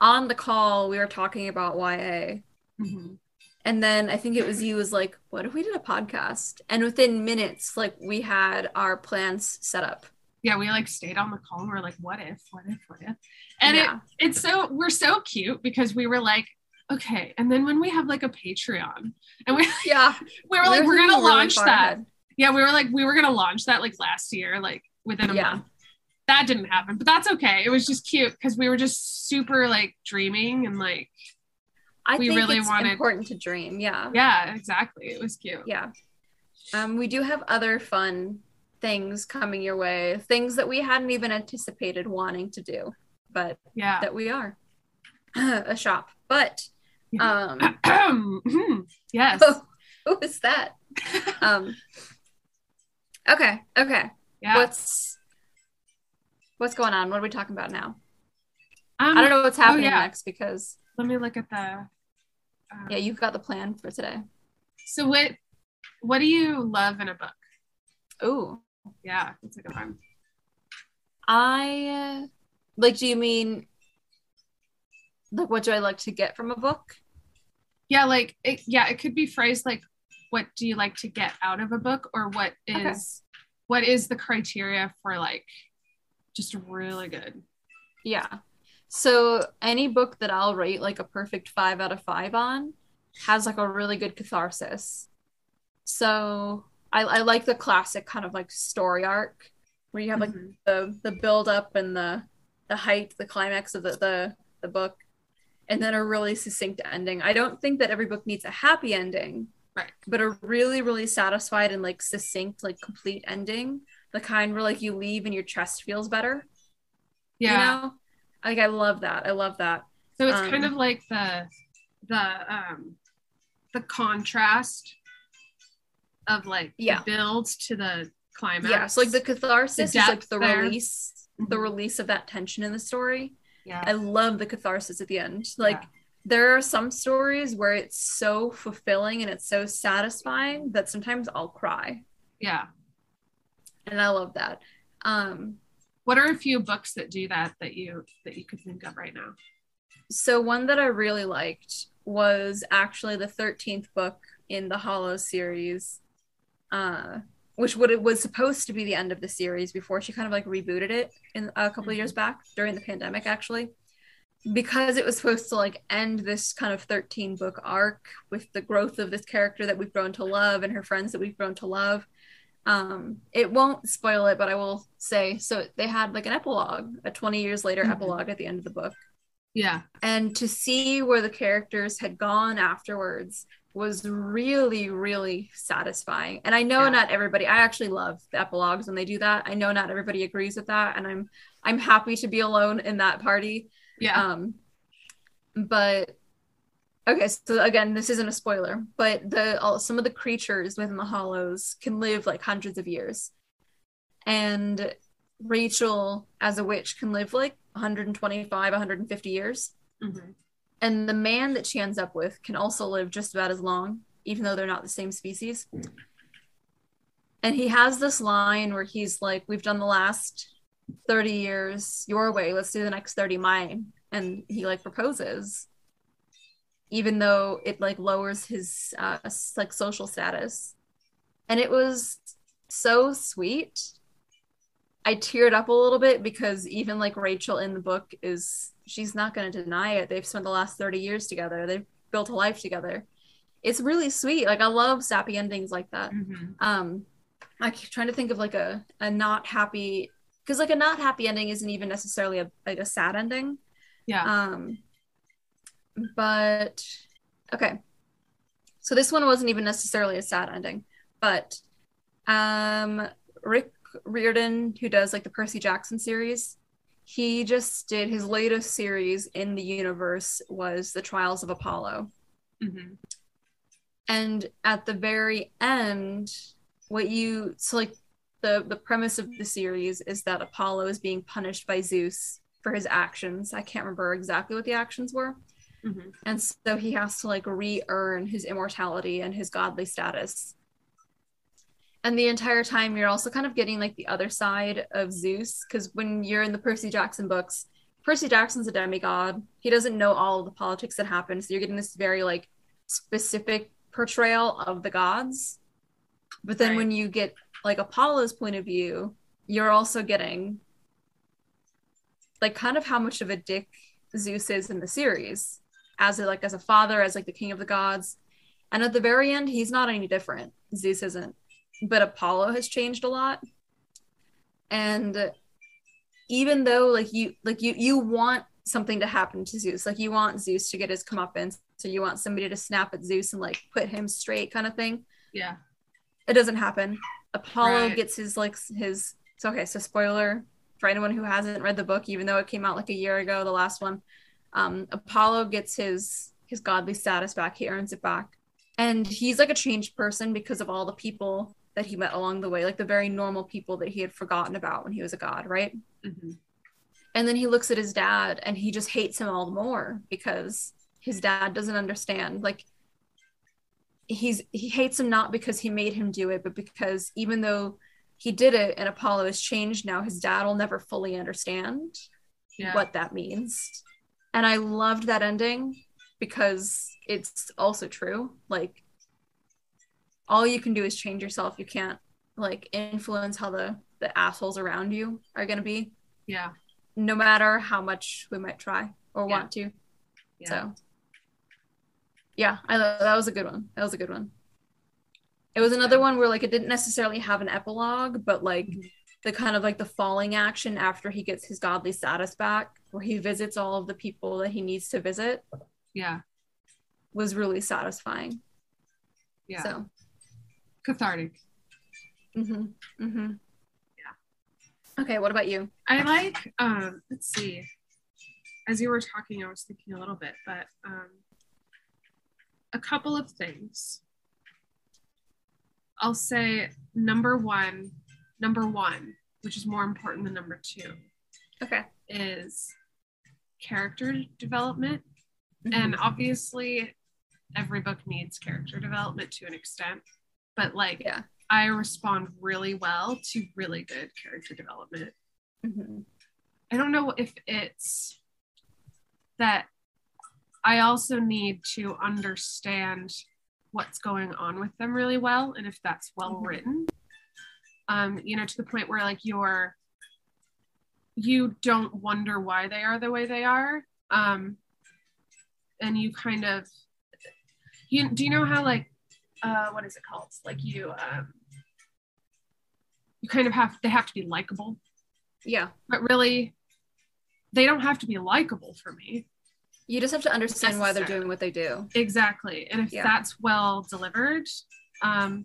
[SPEAKER 3] on the call we were talking about ya
[SPEAKER 2] Mhm.
[SPEAKER 3] And then i think it was you was like what if we did a podcast? And within minutes like we had our plans set up.
[SPEAKER 2] Yeah we like stayed on the call and we're like what if what if what if? And
[SPEAKER 3] yeah.
[SPEAKER 2] it it's so we're so cute because we were like okay. And then when we have like a patreon and we
[SPEAKER 3] yeah.
[SPEAKER 2] we were like we're gonna
[SPEAKER 3] really
[SPEAKER 2] launch that.
[SPEAKER 3] ahead.
[SPEAKER 2] yeah we were like we were gonna launch that like last year like within a
[SPEAKER 3] Yeah.
[SPEAKER 2] month. That didn't happen but that's okay. It was just cute because we were just super like dreaming and like
[SPEAKER 3] i
[SPEAKER 2] We
[SPEAKER 3] think
[SPEAKER 2] really
[SPEAKER 3] it's
[SPEAKER 2] wanted-
[SPEAKER 3] important to dream yeah.
[SPEAKER 2] Yeah exactly. It was cute.
[SPEAKER 3] Yeah. Um we do have other fun things coming your way things that we hadn't even anticipated wanting to do but
[SPEAKER 2] yeah.
[SPEAKER 3] that we are a shop. But um
[SPEAKER 2] Mhm. yes.
[SPEAKER 3] Who is that? Um okay okay.
[SPEAKER 2] Yeah.
[SPEAKER 3] What's what's going on? What are we talking about now?
[SPEAKER 2] Um,
[SPEAKER 3] i don't know what's happening
[SPEAKER 2] yeah.
[SPEAKER 3] next because
[SPEAKER 2] let me look at the um,
[SPEAKER 3] yeah you've got the plan for today.
[SPEAKER 2] So what what do you love in a book?
[SPEAKER 3] Oh,
[SPEAKER 2] yeah that's a good one.
[SPEAKER 3] I like do you mean like what do i like to get from a book?
[SPEAKER 2] Yeah like it, yeah it could be phrased like what do you like to get out of a book? Or what is
[SPEAKER 3] Okay.
[SPEAKER 2] what is the criteria for like just really good?
[SPEAKER 3] Yeah. So any book that I'll rate like a perfect five out of five on has like a really good catharsis. So I, I like the classic kind of like story arc where you have like
[SPEAKER 2] Mhm.
[SPEAKER 3] the the build up and the the height, the climax of the, the the book, and then a really succinct ending. I don't think that every book needs a happy ending,
[SPEAKER 2] Right.
[SPEAKER 3] But a really, really satisfied and like succinct, like complete ending, the kind where like you leave and your chest feels better.
[SPEAKER 2] yeah
[SPEAKER 3] You know? Like I love that. I love that.
[SPEAKER 2] so it's
[SPEAKER 3] um,
[SPEAKER 2] kind of like the the um the contrast of like
[SPEAKER 3] Yeah.
[SPEAKER 2] the build to the climax
[SPEAKER 3] Yeah. So like the catharsis
[SPEAKER 2] The
[SPEAKER 3] is like the
[SPEAKER 2] there.
[SPEAKER 3] release, the
[SPEAKER 2] Mhm.
[SPEAKER 3] release of that tension in the story.
[SPEAKER 2] yeah
[SPEAKER 3] I love the catharsis at the end. Like
[SPEAKER 2] Yeah.
[SPEAKER 3] there are some stories where it's so fulfilling and it's so satisfying that sometimes I'll cry.
[SPEAKER 2] yeah
[SPEAKER 3] And I love that. Um
[SPEAKER 2] what are a few books that do that that you that you could think of right now
[SPEAKER 3] so one that I really liked was actually the 13th book in the Hollow series. Uh which would it was supposed to be the end of the series before she kind of like rebooted it in a couple of years back during the pandemic actually because it was supposed to like end this kind of 13 book arc with the growth of this character that we've grown to love and her friends that we've grown to love um it won't spoil it but i will say so they had like an epilogue a 20 years later
[SPEAKER 2] Mhm.
[SPEAKER 3] epilogue at the end of the book.
[SPEAKER 2] Yeah.
[SPEAKER 3] And to see where the characters had gone afterwards was really really satisfying. And i know
[SPEAKER 2] Yeah.
[SPEAKER 3] not everybody i actually love the epilogues when they do that. I know not everybody agrees with that and i'm i'm happy to be alone in that party.
[SPEAKER 2] Yeah.
[SPEAKER 3] Um but Okay, so again, this isn't a spoiler, but the all, some of the creatures within the hollows can live like hundreds of years. And Rachel as a witch can live like 125, 150 years.
[SPEAKER 2] Mhm.
[SPEAKER 3] And the man that she ends up with can also live just about as long, even though they're not the same species. And he has this line where he's like, We've done the last 30 years your way, let's do the next 30 mine. And he like proposes, even though it like lowers his uh, like social status. And it was so sweet. I teared up a little bit because even like Rachel in the book is she's not going to deny it. They've spent the last 30 years together. They've built a life together. It's really sweet. Like I love sappy endings like that.
[SPEAKER 2] Mhm.
[SPEAKER 3] Um I'm trying to think of like a a not happy because like a not happy ending isn't even necessarily a like a sad ending.
[SPEAKER 2] Yeah.
[SPEAKER 3] Um but okay. So this one wasn't even necessarily a sad ending, but um Rick Riordan who does like the Percy Jackson series, he just did his latest series in the universe was The Trials of Apollo.
[SPEAKER 2] Mhm.
[SPEAKER 3] And at the very end, what you so like the the premise of the series is that Apollo is being punished by Zeus for his actions. I can't remember exactly what the actions were.
[SPEAKER 2] Mhm.
[SPEAKER 3] And so he has to like re-earn his immortality and his godly status. And the entire time you're also kind of getting like the other side of Zeus because when you're in the Percy Jackson books, Percy Jackson's a demigod. He doesn't know all of the politics that happen, so you're getting this very like specific portrayal of the gods. But then
[SPEAKER 2] Right.
[SPEAKER 3] when you get like Apollo's point of view, you're also getting like kind of how much of a dick Zeus is in the series as a, like as a father, as like the king of the gods. And at the very end, he's not any different. Zeus isn't. But Apollo has changed a lot. And even though like you like you you want something to happen to Zeus, like you want Zeus to get his comeuppance, so you want somebody to snap at Zeus and like put him straight kind of thing.
[SPEAKER 2] Yeah.
[SPEAKER 3] It doesn't happen. Apollo
[SPEAKER 2] Right.
[SPEAKER 3] gets his like his so okay, so spoiler for anyone who hasn't read the book, even though it came out like a year ago, the last one. Um, Apollo gets his his godly status back. He earns it back, and he's like a changed person because of all the people that he met along the way, like the very normal people that he had forgotten about when he was a god, right?
[SPEAKER 2] Mhm.
[SPEAKER 3] And then he looks at his dad and he just hates him all the more because his dad doesn't understand. Like he's he hates him not because he made him do it, but because even though he did it and Apollo has changed now, his dad will never fully understand
[SPEAKER 2] Yeah.
[SPEAKER 3] what that means. And I loved that ending because it's also true. Like all you can do is change yourself. You can't like influence how the the assholes around you are going to be
[SPEAKER 2] Yeah.
[SPEAKER 3] no matter how much we might try or
[SPEAKER 2] Yeah.
[SPEAKER 3] want to.
[SPEAKER 2] Yeah.
[SPEAKER 3] So, yeah, I that was a good one. That was a good one. It was another one where like it didn't necessarily have an epilogue, but like
[SPEAKER 2] Mhm.
[SPEAKER 3] The kind of like the falling action after he gets his godly status back, where he visits all of the people that he needs to visit,
[SPEAKER 2] Yeah.
[SPEAKER 3] was really satisfying.
[SPEAKER 2] Yeah.
[SPEAKER 3] So,
[SPEAKER 2] Cathartic.
[SPEAKER 3] Mm hmm Mm hmm
[SPEAKER 2] Yeah.
[SPEAKER 3] Okay, what about you?
[SPEAKER 2] I like um let's see. As you were talking, I was thinking a little bit, but um a couple of things. I'll say number one, number one, which is more important than number two,
[SPEAKER 3] Okay.
[SPEAKER 2] is character development. And obviously every book needs character development to an extent. But like
[SPEAKER 3] yeah.
[SPEAKER 2] I respond really well to really good character development.
[SPEAKER 3] hmm
[SPEAKER 2] I don't know if it's that I also need to understand what's going on with them really well and if that's well
[SPEAKER 3] Mhm.
[SPEAKER 2] written. Um, you know, to the point where like you're you don't wonder why they are the way they are. Um and you kind of you do you know how like uh what is it called? Like you um you kind of have they have to be likable
[SPEAKER 3] Yeah.
[SPEAKER 2] but really they don't have to be likable for me
[SPEAKER 3] You just have to understand why they're doing what they do.
[SPEAKER 2] exactly and if
[SPEAKER 3] Yeah.
[SPEAKER 2] that's well delivered um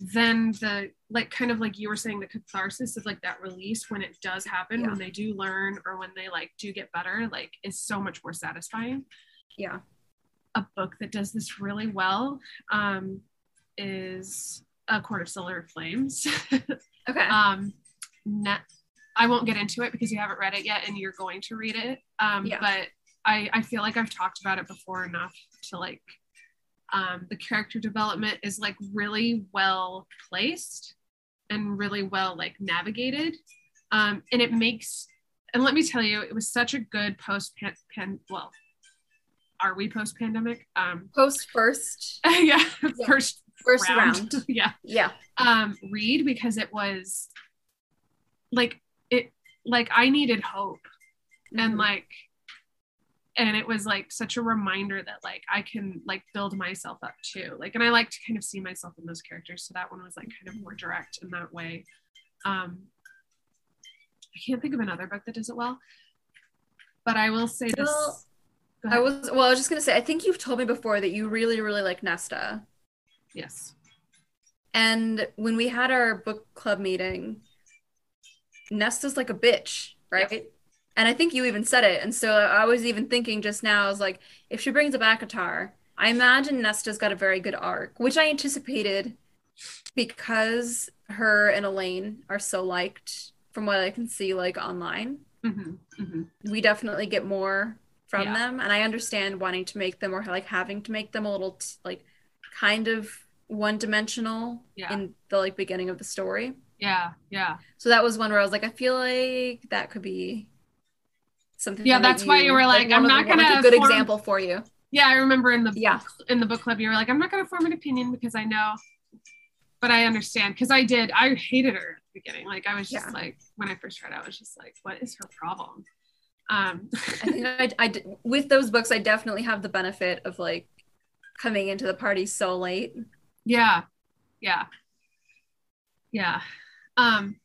[SPEAKER 2] then the like kind of like you were saying the catharsis of like that release when it does happen
[SPEAKER 3] Yeah.
[SPEAKER 2] when they do learn or when they like do get better like is so much more satisfying
[SPEAKER 3] Yeah.
[SPEAKER 2] a book that does this really well um, is A Court of Silver Flames.
[SPEAKER 3] Okay.
[SPEAKER 2] um, I won't get into it because you haven't read it yet and you're going to read it. Um,
[SPEAKER 3] Yeah.
[SPEAKER 2] But I, I feel like I've talked about it before enough to like, um, the character development is like really well placed and really well like navigated. Um, and it makes, and let me tell you, it was such a good post pan, well, are we post pandemic? Um,
[SPEAKER 3] Post first
[SPEAKER 2] yeah,
[SPEAKER 3] Yeah.
[SPEAKER 2] first
[SPEAKER 3] first
[SPEAKER 2] round.
[SPEAKER 3] round.
[SPEAKER 2] yeah
[SPEAKER 3] Yeah.
[SPEAKER 2] um read because it was like it like I needed hope and
[SPEAKER 3] Mhm.
[SPEAKER 2] like and it was like such a reminder that like I can like build myself up too. Like and I like to kind of see myself in those characters so that one was like kind of more direct in that way. Um I can't think of another book that does it well but I will say this.
[SPEAKER 3] I was well, I was just gonna say, I think you've told me before that you really, really like Nesta.
[SPEAKER 2] yes.
[SPEAKER 3] And when we had our book club meeting, Nesta's like a bitch, right? And I think you even said it. And so I was even thinking just now, I was like, if she brings a Bakatar, I imagine Nesta's got a very good arc, which I anticipated because her and Elaine are so liked from what I can see like online.
[SPEAKER 2] hmm hmm
[SPEAKER 3] We definitely get more from
[SPEAKER 2] Yeah.
[SPEAKER 3] them. And I understand wanting to make them or like having to make them a little t- like kind of one dimensional
[SPEAKER 2] Yeah.
[SPEAKER 3] in the like beginning of the story.
[SPEAKER 2] yeah yeah
[SPEAKER 3] So that was one where I was like, I feel like that could be something.
[SPEAKER 2] Yeah,
[SPEAKER 3] that
[SPEAKER 2] that's why you were like,
[SPEAKER 3] one
[SPEAKER 2] I'm not gonna
[SPEAKER 3] a good
[SPEAKER 2] form-
[SPEAKER 3] example for you.
[SPEAKER 2] Yeah, I remember in the
[SPEAKER 3] Yeah.
[SPEAKER 2] in the book club, you were like, I'm not going to form an opinion because I know, but I understand because I did. I hated her at the beginning. Like I was just
[SPEAKER 3] Yeah.
[SPEAKER 2] like, when I first read, it, I was just like, what is her problem? Um,
[SPEAKER 3] I think I, I with those books, I definitely have the benefit of like coming into the party so late.
[SPEAKER 2] yeah, yeah, yeah. Um,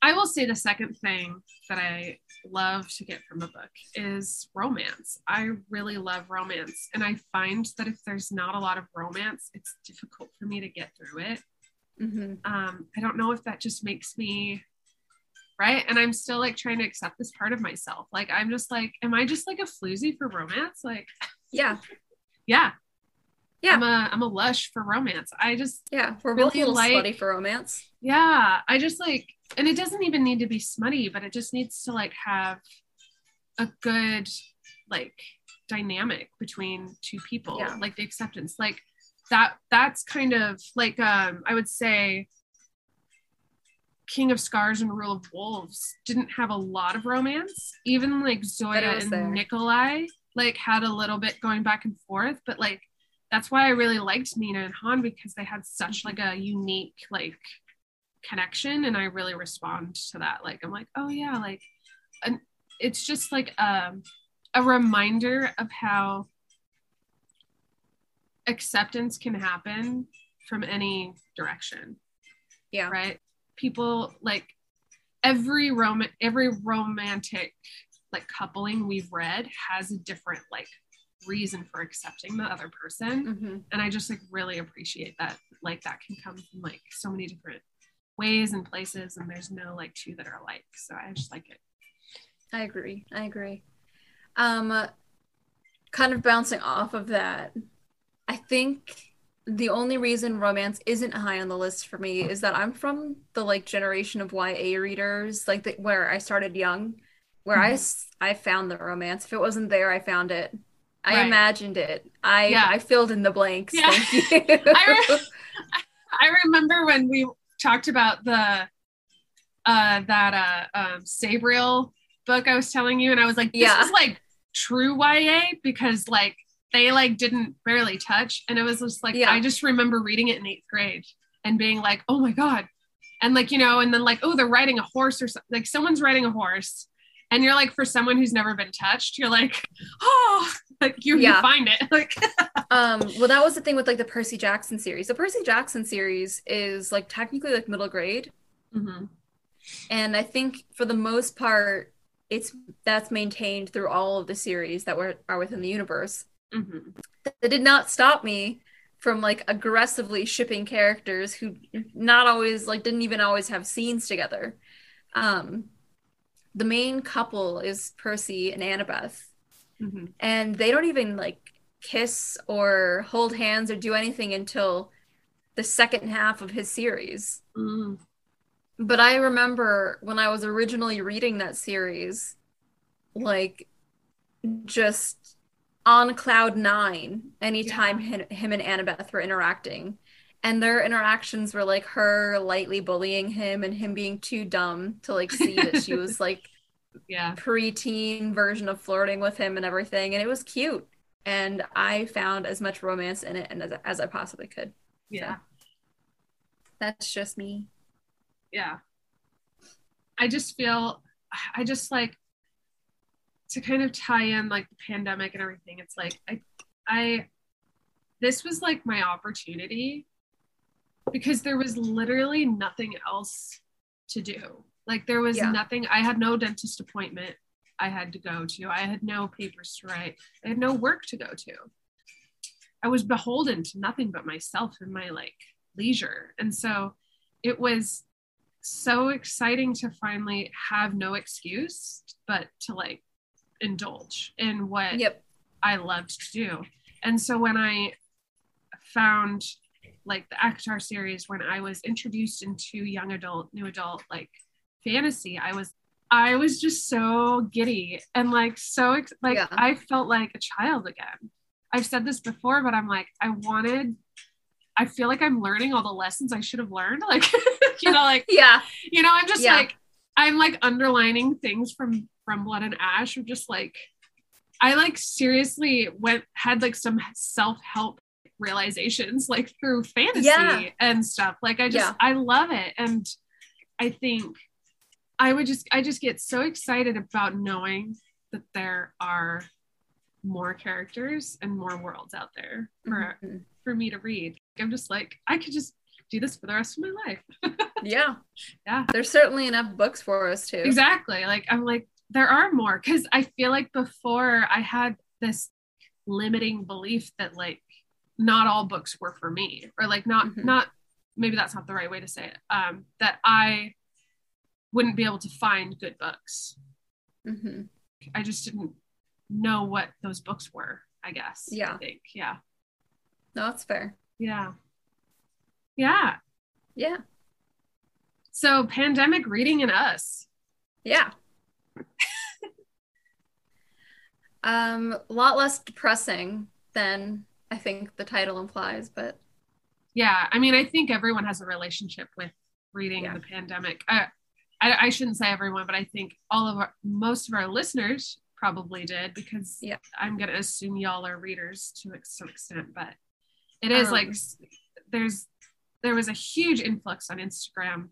[SPEAKER 2] I will say the second thing that I love to get from a book is romance. I really love romance, and I find that if there's not a lot of romance, it's difficult for me to get through it.
[SPEAKER 3] hmm
[SPEAKER 2] um i don't know if that just makes me right? And i'm still like trying to accept this part of myself. Like i'm just like am i just like a floozy for romance? Like
[SPEAKER 3] Yeah,
[SPEAKER 2] yeah
[SPEAKER 3] Yeah.
[SPEAKER 2] i'm a i'm a lush for romance i just
[SPEAKER 3] yeah, we're
[SPEAKER 2] Really
[SPEAKER 3] little
[SPEAKER 2] like-
[SPEAKER 3] slutty for romance.
[SPEAKER 2] yeah i just like and it doesn't even need to be smutty but it just needs to like have a good like dynamic between two people
[SPEAKER 3] Yeah.
[SPEAKER 2] like the acceptance like that that's kind of like um i would say king of scars and rule of wolves didn't have a lot of romance even like zoya and
[SPEAKER 3] there.
[SPEAKER 2] nikolai like had a little bit going back and forth but like that's why i really liked nina and hanne because they had such like a unique like connection and i really respond to that. Like i'm like oh yeah like and it's just like um a reminder of how acceptance can happen from any direction.
[SPEAKER 3] Yeah.
[SPEAKER 2] right? People like every rom every romantic like coupling we've read has a different like reason for accepting the other person
[SPEAKER 3] hmm
[SPEAKER 2] and i just like really appreciate that like that can come from like so many different ways and places and there's no like two that are alike so i just like it
[SPEAKER 3] I agree. I agree. Um, kind of bouncing off of that, I think the only reason romance isn't high on the list for me is that I'm from the like generation of YA readers, like the, where I started young, where I I found the romance. If it wasn't there, I found it. I
[SPEAKER 2] Right.
[SPEAKER 3] imagined it. I
[SPEAKER 2] Yeah.
[SPEAKER 3] I filled in the blanks.
[SPEAKER 2] Yeah.
[SPEAKER 3] Thank you.
[SPEAKER 2] I re- I remember when we talked about the uh that uh um Sabriel book I was telling you and I was like this
[SPEAKER 3] Yeah.
[SPEAKER 2] is like true YA because like they like didn't barely touch and it was just like
[SPEAKER 3] Yeah.
[SPEAKER 2] I just remember reading it in 8th grade and being like oh my god and like you know and then like oh they're riding a horse or something like someone's riding a horse and you're like for someone who's never been touched you're like oh like you, you find it like
[SPEAKER 3] Um, well, that was the thing with like the Percy Jackson series. The Percy Jackson series is like technically like middle grade,
[SPEAKER 2] Mhm.
[SPEAKER 3] and I think for the most part, it's that's maintained through all of the series that were are within the universe.
[SPEAKER 2] Mhm.
[SPEAKER 3] That did not stop me from like aggressively shipping characters who not always like didn't even always have scenes together. Um, the main couple is Percy and Annabeth,
[SPEAKER 2] Mhm.
[SPEAKER 3] and they don't even like kiss or hold hands or do anything until the second half of his series.
[SPEAKER 2] Mm.
[SPEAKER 3] But I remember when I was originally reading that series, like just on cloud nine anytime him, him and Annabeth were interacting. And their interactions were like her lightly bullying him and him being too dumb to like see that she was like
[SPEAKER 2] Yeah.
[SPEAKER 3] preteen version of flirting with him and everything. And it was cute. And I found as much romance in it and as, as I possibly could.
[SPEAKER 2] Yeah.
[SPEAKER 3] That's just me.
[SPEAKER 2] yeah i just feel i just like to kind of tie in like the pandemic and everything it's like i i this was like my opportunity because there was literally nothing else to do like there was
[SPEAKER 3] Yeah.
[SPEAKER 2] nothing i had no dentist appointment i had to go to i had no papers to write i had no work to go to i was beholden to nothing but myself and my like leisure and so it was so exciting to finally have no excuse but to like indulge in what
[SPEAKER 3] Yep.
[SPEAKER 2] I loved to do. And so when I found like the ACOTAR series, when I was introduced into young adult, new adult like fantasy, I was I was just so giddy and like so ex- like
[SPEAKER 3] Yeah.
[SPEAKER 2] I felt like a child again. I've said this before, but I'm like I wanted. I feel like I'm learning all the lessons I should have learned. Like, you know, like
[SPEAKER 3] Yeah.
[SPEAKER 2] you know i'm just
[SPEAKER 3] Yeah.
[SPEAKER 2] like i'm like underlining things from from blood and ash or just like i like seriously went had like some self-help realizations like through fantasy
[SPEAKER 3] Yeah.
[SPEAKER 2] and stuff like i just
[SPEAKER 3] Yeah.
[SPEAKER 2] i love it and i think i would just i just get so excited about knowing that there are more characters and more worlds out there for
[SPEAKER 3] Mhm.
[SPEAKER 2] for me to read i'm just like i could just do this for the rest of my life
[SPEAKER 3] Yeah.
[SPEAKER 2] Yeah.
[SPEAKER 3] There's certainly enough books for us too.
[SPEAKER 2] Exactly. Like I'm like, there are more because I feel like before I had this limiting belief that like not all books were for me, or like not
[SPEAKER 3] Mhm.
[SPEAKER 2] not maybe that's not the right way to say it. Um, that I wouldn't be able to find good books.
[SPEAKER 3] mm-hmm.
[SPEAKER 2] I just didn't know what those books were. I guess.
[SPEAKER 3] Yeah.
[SPEAKER 2] I think. Yeah.
[SPEAKER 3] No, that's fair.
[SPEAKER 2] Yeah. Yeah.
[SPEAKER 3] Yeah.
[SPEAKER 2] So pandemic reading in us.
[SPEAKER 3] Yeah. um, a lot less depressing than I think the title implies, but
[SPEAKER 2] yeah i mean i think everyone has a relationship with reading
[SPEAKER 3] Yeah.
[SPEAKER 2] the pandemic I, I i shouldn't say everyone but i think all of our most of our listeners probably did because
[SPEAKER 3] Yeah.
[SPEAKER 2] i'm going to assume y'all are readers to some extent but it is
[SPEAKER 3] Um,
[SPEAKER 2] like there's there was a huge influx on instagram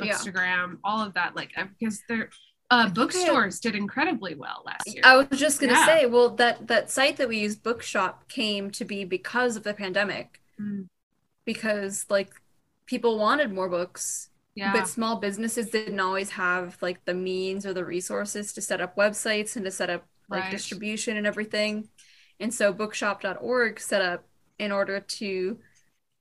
[SPEAKER 3] Yeah.
[SPEAKER 2] all of that like uh, because there uh bookstores did incredibly well last year
[SPEAKER 3] I was just gonna
[SPEAKER 2] Yeah.
[SPEAKER 3] say, well, that that site that we use, Bookshop, came to be because of the pandemic,
[SPEAKER 2] Mm,
[SPEAKER 3] because like people wanted more books,
[SPEAKER 2] yeah
[SPEAKER 3] but small businesses didn't always have like the means or the resources to set up websites and to set up like
[SPEAKER 2] Right.
[SPEAKER 3] distribution and everything. And so bookshop.org set up in order to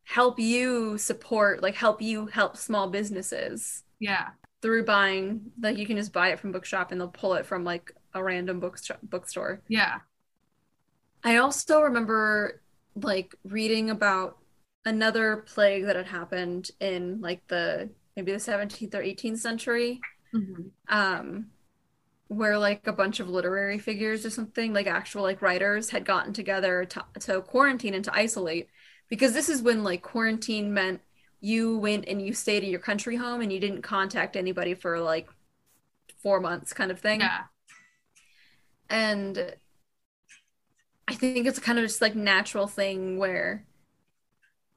[SPEAKER 3] help you support, like help you help small businesses
[SPEAKER 2] yeah
[SPEAKER 3] through buying, like you can just buy it from Bookshop and they'll pull it from like a random bookstore bookstore.
[SPEAKER 2] yeah
[SPEAKER 3] I also remember like reading about another plague that had happened in like the maybe the 17th or 18th century
[SPEAKER 2] Mhm.
[SPEAKER 3] um where like a bunch of literary figures or something like actual like writers had gotten together to, to quarantine and to isolate because this is when like quarantine meant you went and you stayed at your country home and you didn't contact anybody for like four months kind of thing
[SPEAKER 2] yeah
[SPEAKER 3] and I think it's kind of just like natural thing where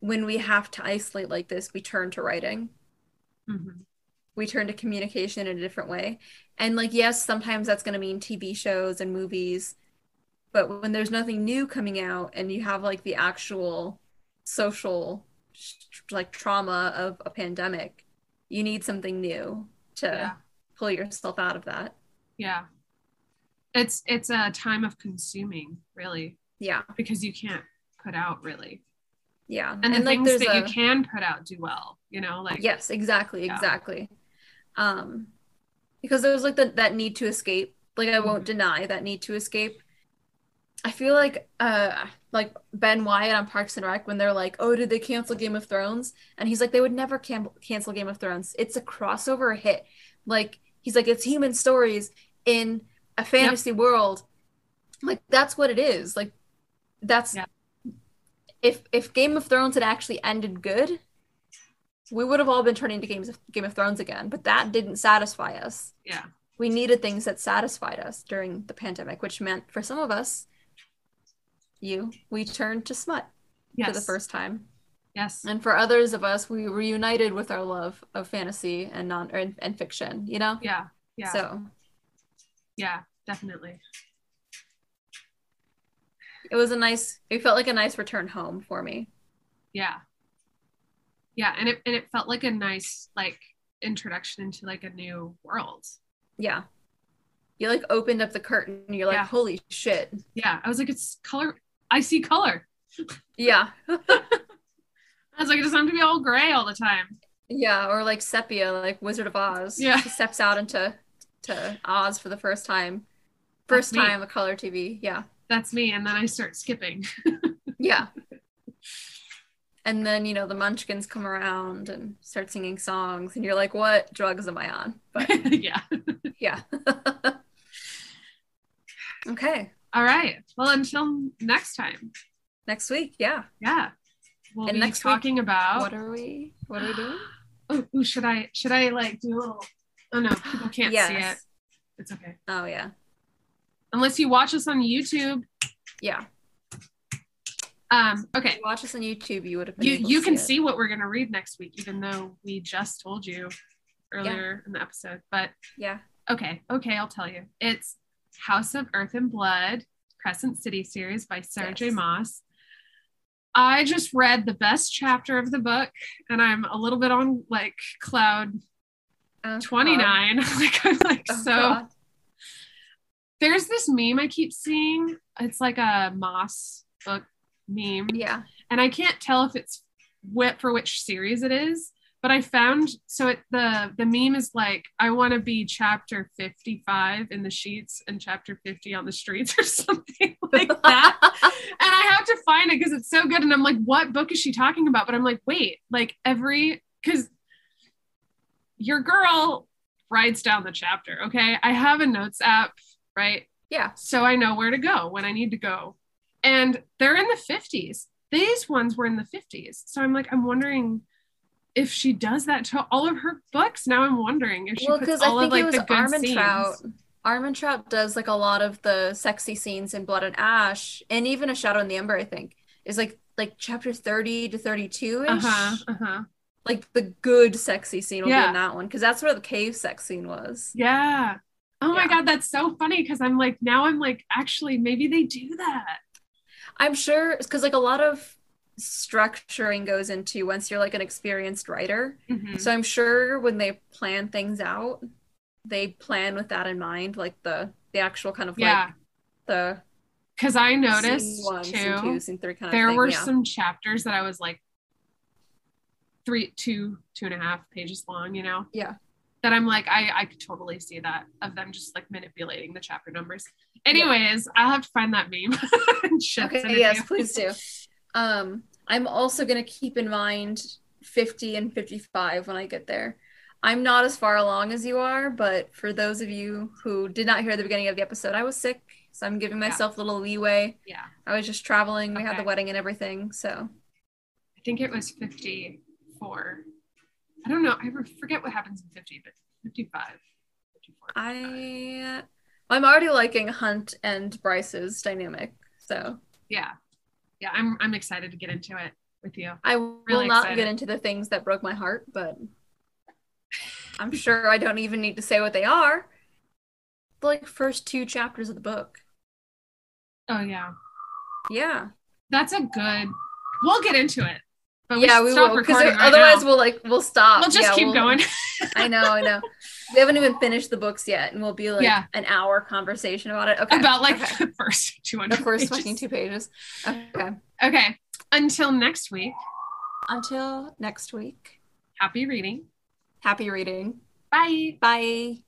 [SPEAKER 3] when we have to isolate like this, we turn to writing.
[SPEAKER 2] Mhm.
[SPEAKER 3] We turn to communication in a different way. And like yes, sometimes that's going to mean TV shows and movies. But when there's nothing new coming out and you have like the actual social like trauma of a pandemic, you need something new to
[SPEAKER 2] yeah
[SPEAKER 3] pull yourself out of that.
[SPEAKER 2] Yeah. It's it's a time of consuming, really,
[SPEAKER 3] Yeah.
[SPEAKER 2] because you can't put out really.
[SPEAKER 3] Yeah.
[SPEAKER 2] And, the things
[SPEAKER 3] there's
[SPEAKER 2] that you can put out do well, you know, like
[SPEAKER 3] Yes, exactly,
[SPEAKER 2] Yeah.
[SPEAKER 3] exactly. Um, because there was like the, that need to escape. Like I won't
[SPEAKER 2] Mhm.
[SPEAKER 3] deny that need to escape. I feel like uh like Ben Wyatt on Parks and Rec when they're like, "Oh, did they cancel Game of Thrones?" and he's like, "They would never cam- cancel Game of Thrones. It's a crossover hit. Like he's like, it's human stories in a fantasy world. Like that's what it is. Like that's
[SPEAKER 2] Yeah.
[SPEAKER 3] if if Game of Thrones had actually ended good, we would have all been turning to games of Game of Thrones again. But that didn't satisfy us.
[SPEAKER 2] Yeah.
[SPEAKER 3] We needed things that satisfied us during the pandemic, which meant for some of us, you, we turned to smut
[SPEAKER 2] Yes.
[SPEAKER 3] for the first time.
[SPEAKER 2] Yes.
[SPEAKER 3] And for others of us, we reunited with our love of fantasy and non or, and fiction, you know?
[SPEAKER 2] Yeah. Yeah.
[SPEAKER 3] So
[SPEAKER 2] yeah. Definitely.
[SPEAKER 3] it was a nice, it felt like a nice return home for me.
[SPEAKER 2] Yeah. Yeah. And it and it felt like a nice like introduction into like a new world.
[SPEAKER 3] Yeah. You like opened up the curtain you're like,
[SPEAKER 2] Yeah.
[SPEAKER 3] holy shit.
[SPEAKER 2] Yeah. I was like, it's color. I see color.
[SPEAKER 3] Yeah.
[SPEAKER 2] I was like, it doesn't have to be all gray all the time.
[SPEAKER 3] Yeah. Or like sepia, like Wizard of Oz.
[SPEAKER 2] Yeah.
[SPEAKER 3] He steps out into to Oz for the first time. First
[SPEAKER 2] That's me.
[SPEAKER 3] time a color TV. Yeah.
[SPEAKER 2] That's me. And then I start skipping.
[SPEAKER 3] Yeah. And then, you know, the munchkins come around and start singing songs, and you're like, what drugs am I on? But
[SPEAKER 2] yeah.
[SPEAKER 3] yeah. okay.
[SPEAKER 2] All right. Well, until next time.
[SPEAKER 3] Next week. Yeah.
[SPEAKER 2] Yeah. We'll
[SPEAKER 3] And
[SPEAKER 2] be
[SPEAKER 3] next week,
[SPEAKER 2] talking about
[SPEAKER 3] What are we what are we doing?
[SPEAKER 2] oh, ooh, should I should I like do a little oh no, people can't see it. It's okay.
[SPEAKER 3] Oh yeah.
[SPEAKER 2] Unless you watch us on YouTube.
[SPEAKER 3] Yeah.
[SPEAKER 2] Um, okay.
[SPEAKER 3] watch us on YouTube, you would have been
[SPEAKER 2] You you can
[SPEAKER 3] it.
[SPEAKER 2] see what we're gonna read next week, even though we just told you earlier in the episode. But
[SPEAKER 3] Yeah.
[SPEAKER 2] okay, okay, I'll tell you. It's House of Earth and Blood, Crescent City series by Sarah J.
[SPEAKER 3] Yes.
[SPEAKER 2] Maas. I just read the best chapter of the book, and I'm a little bit on like cloud
[SPEAKER 3] Oh,
[SPEAKER 2] 29. like I'm like
[SPEAKER 3] Oh,
[SPEAKER 2] so
[SPEAKER 3] God.
[SPEAKER 2] there's this meme I keep seeing. It's like a Maas book meme.
[SPEAKER 3] Yeah.
[SPEAKER 2] and I can't tell if it's what for which series it is. But I found so it the the meme is like I want to be chapter 55 in the sheets and chapter 50 on the streets or something like that. and I have to find it because it's so good. And I'm like, what book is she talking about? But I'm like, wait, like every because your girl writes down the chapter. Okay, I have a notes app, right?
[SPEAKER 3] yeah.
[SPEAKER 2] so I know where to go when I need to go. And they're in the 50s. These ones were in the 50s. So I'm like, I'm wondering if she does that to all of her books. Now I'm wondering if she
[SPEAKER 3] Well,
[SPEAKER 2] puts
[SPEAKER 3] because
[SPEAKER 2] all
[SPEAKER 3] I
[SPEAKER 2] of
[SPEAKER 3] think
[SPEAKER 2] like
[SPEAKER 3] it was
[SPEAKER 2] the good
[SPEAKER 3] Armin
[SPEAKER 2] scenes.
[SPEAKER 3] Trout. Armentrout does like a lot of the sexy scenes in Blood and Ash, and even A Shadow in the Ember, I think, is like like chapter 30 to 32 ish.
[SPEAKER 2] Uh-huh. Uh-huh.
[SPEAKER 3] Like the good sexy scene will be in that one because that's where the cave sex scene was.
[SPEAKER 2] Yeah. Oh my god, that's so funny because I'm like now I'm like actually maybe they do that.
[SPEAKER 3] I'm sure it's because like a lot of structuring goes into once you're like an experienced writer.
[SPEAKER 2] Mhm.
[SPEAKER 3] So I'm sure when they plan things out, they plan with that in mind, like the the actual kind of
[SPEAKER 2] Yeah.
[SPEAKER 3] like the
[SPEAKER 2] Because I noticed
[SPEAKER 3] one,
[SPEAKER 2] too.
[SPEAKER 3] scene two, scene three kind
[SPEAKER 2] there
[SPEAKER 3] thing.
[SPEAKER 2] were
[SPEAKER 3] yeah.
[SPEAKER 2] some chapters that I was like three, two, two and a half pages long, you know?
[SPEAKER 3] Yeah.
[SPEAKER 2] That I'm like, I, I could totally see that of them just like manipulating the chapter numbers. Anyways, I'll have to find that meme. and shit, it
[SPEAKER 3] Okay, yes, please do. Um, I'm also gonna keep in mind 50 and 55 when I get there. I'm not as far along as you are, but for those of you who did not hear the beginning of the episode, I was sick, so I'm giving myself a little leeway.
[SPEAKER 2] Yeah.
[SPEAKER 3] I was just traveling. We had the wedding and everything, so
[SPEAKER 2] I think it was 54. I don't know. I forget what happens in 50, but 55. 54.
[SPEAKER 3] I I'm already liking Hunt and Bryce's dynamic, so
[SPEAKER 2] yeah. Yeah. I'm, I'm excited to get into it with you.
[SPEAKER 3] I will
[SPEAKER 2] Really
[SPEAKER 3] not
[SPEAKER 2] excited.
[SPEAKER 3] get into the things that broke my heart, but I'm sure I don't even need to say what they are. The like first two chapters of the book.
[SPEAKER 2] Oh, yeah.
[SPEAKER 3] Yeah.
[SPEAKER 2] That's a good. We'll get into it. But
[SPEAKER 3] yeah, we will. Because
[SPEAKER 2] right
[SPEAKER 3] otherwise
[SPEAKER 2] now.
[SPEAKER 3] we'll like we'll stop.
[SPEAKER 2] we'll just
[SPEAKER 3] Yeah,
[SPEAKER 2] keep
[SPEAKER 3] we'll-
[SPEAKER 2] going.
[SPEAKER 3] I know, I know. We haven't even finished the books yet, and we'll be like
[SPEAKER 2] Yeah.
[SPEAKER 3] an hour conversation about it. Okay.
[SPEAKER 2] About like
[SPEAKER 3] okay.
[SPEAKER 2] the first 200
[SPEAKER 3] the first fucking two pages. Okay.
[SPEAKER 2] Okay. Until next week,
[SPEAKER 3] Until next week.
[SPEAKER 2] happy reading.
[SPEAKER 3] Happy reading.
[SPEAKER 2] Bye.
[SPEAKER 3] Bye.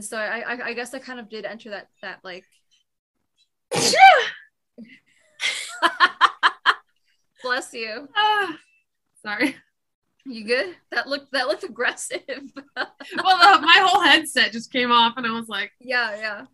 [SPEAKER 3] And so I, I I guess I kind of did enter that that like bless you.
[SPEAKER 2] Ah, sorry.
[SPEAKER 3] You good? That looked that looked aggressive.
[SPEAKER 2] Well, the, my whole headset just came off, and I was like,
[SPEAKER 3] yeah, yeah.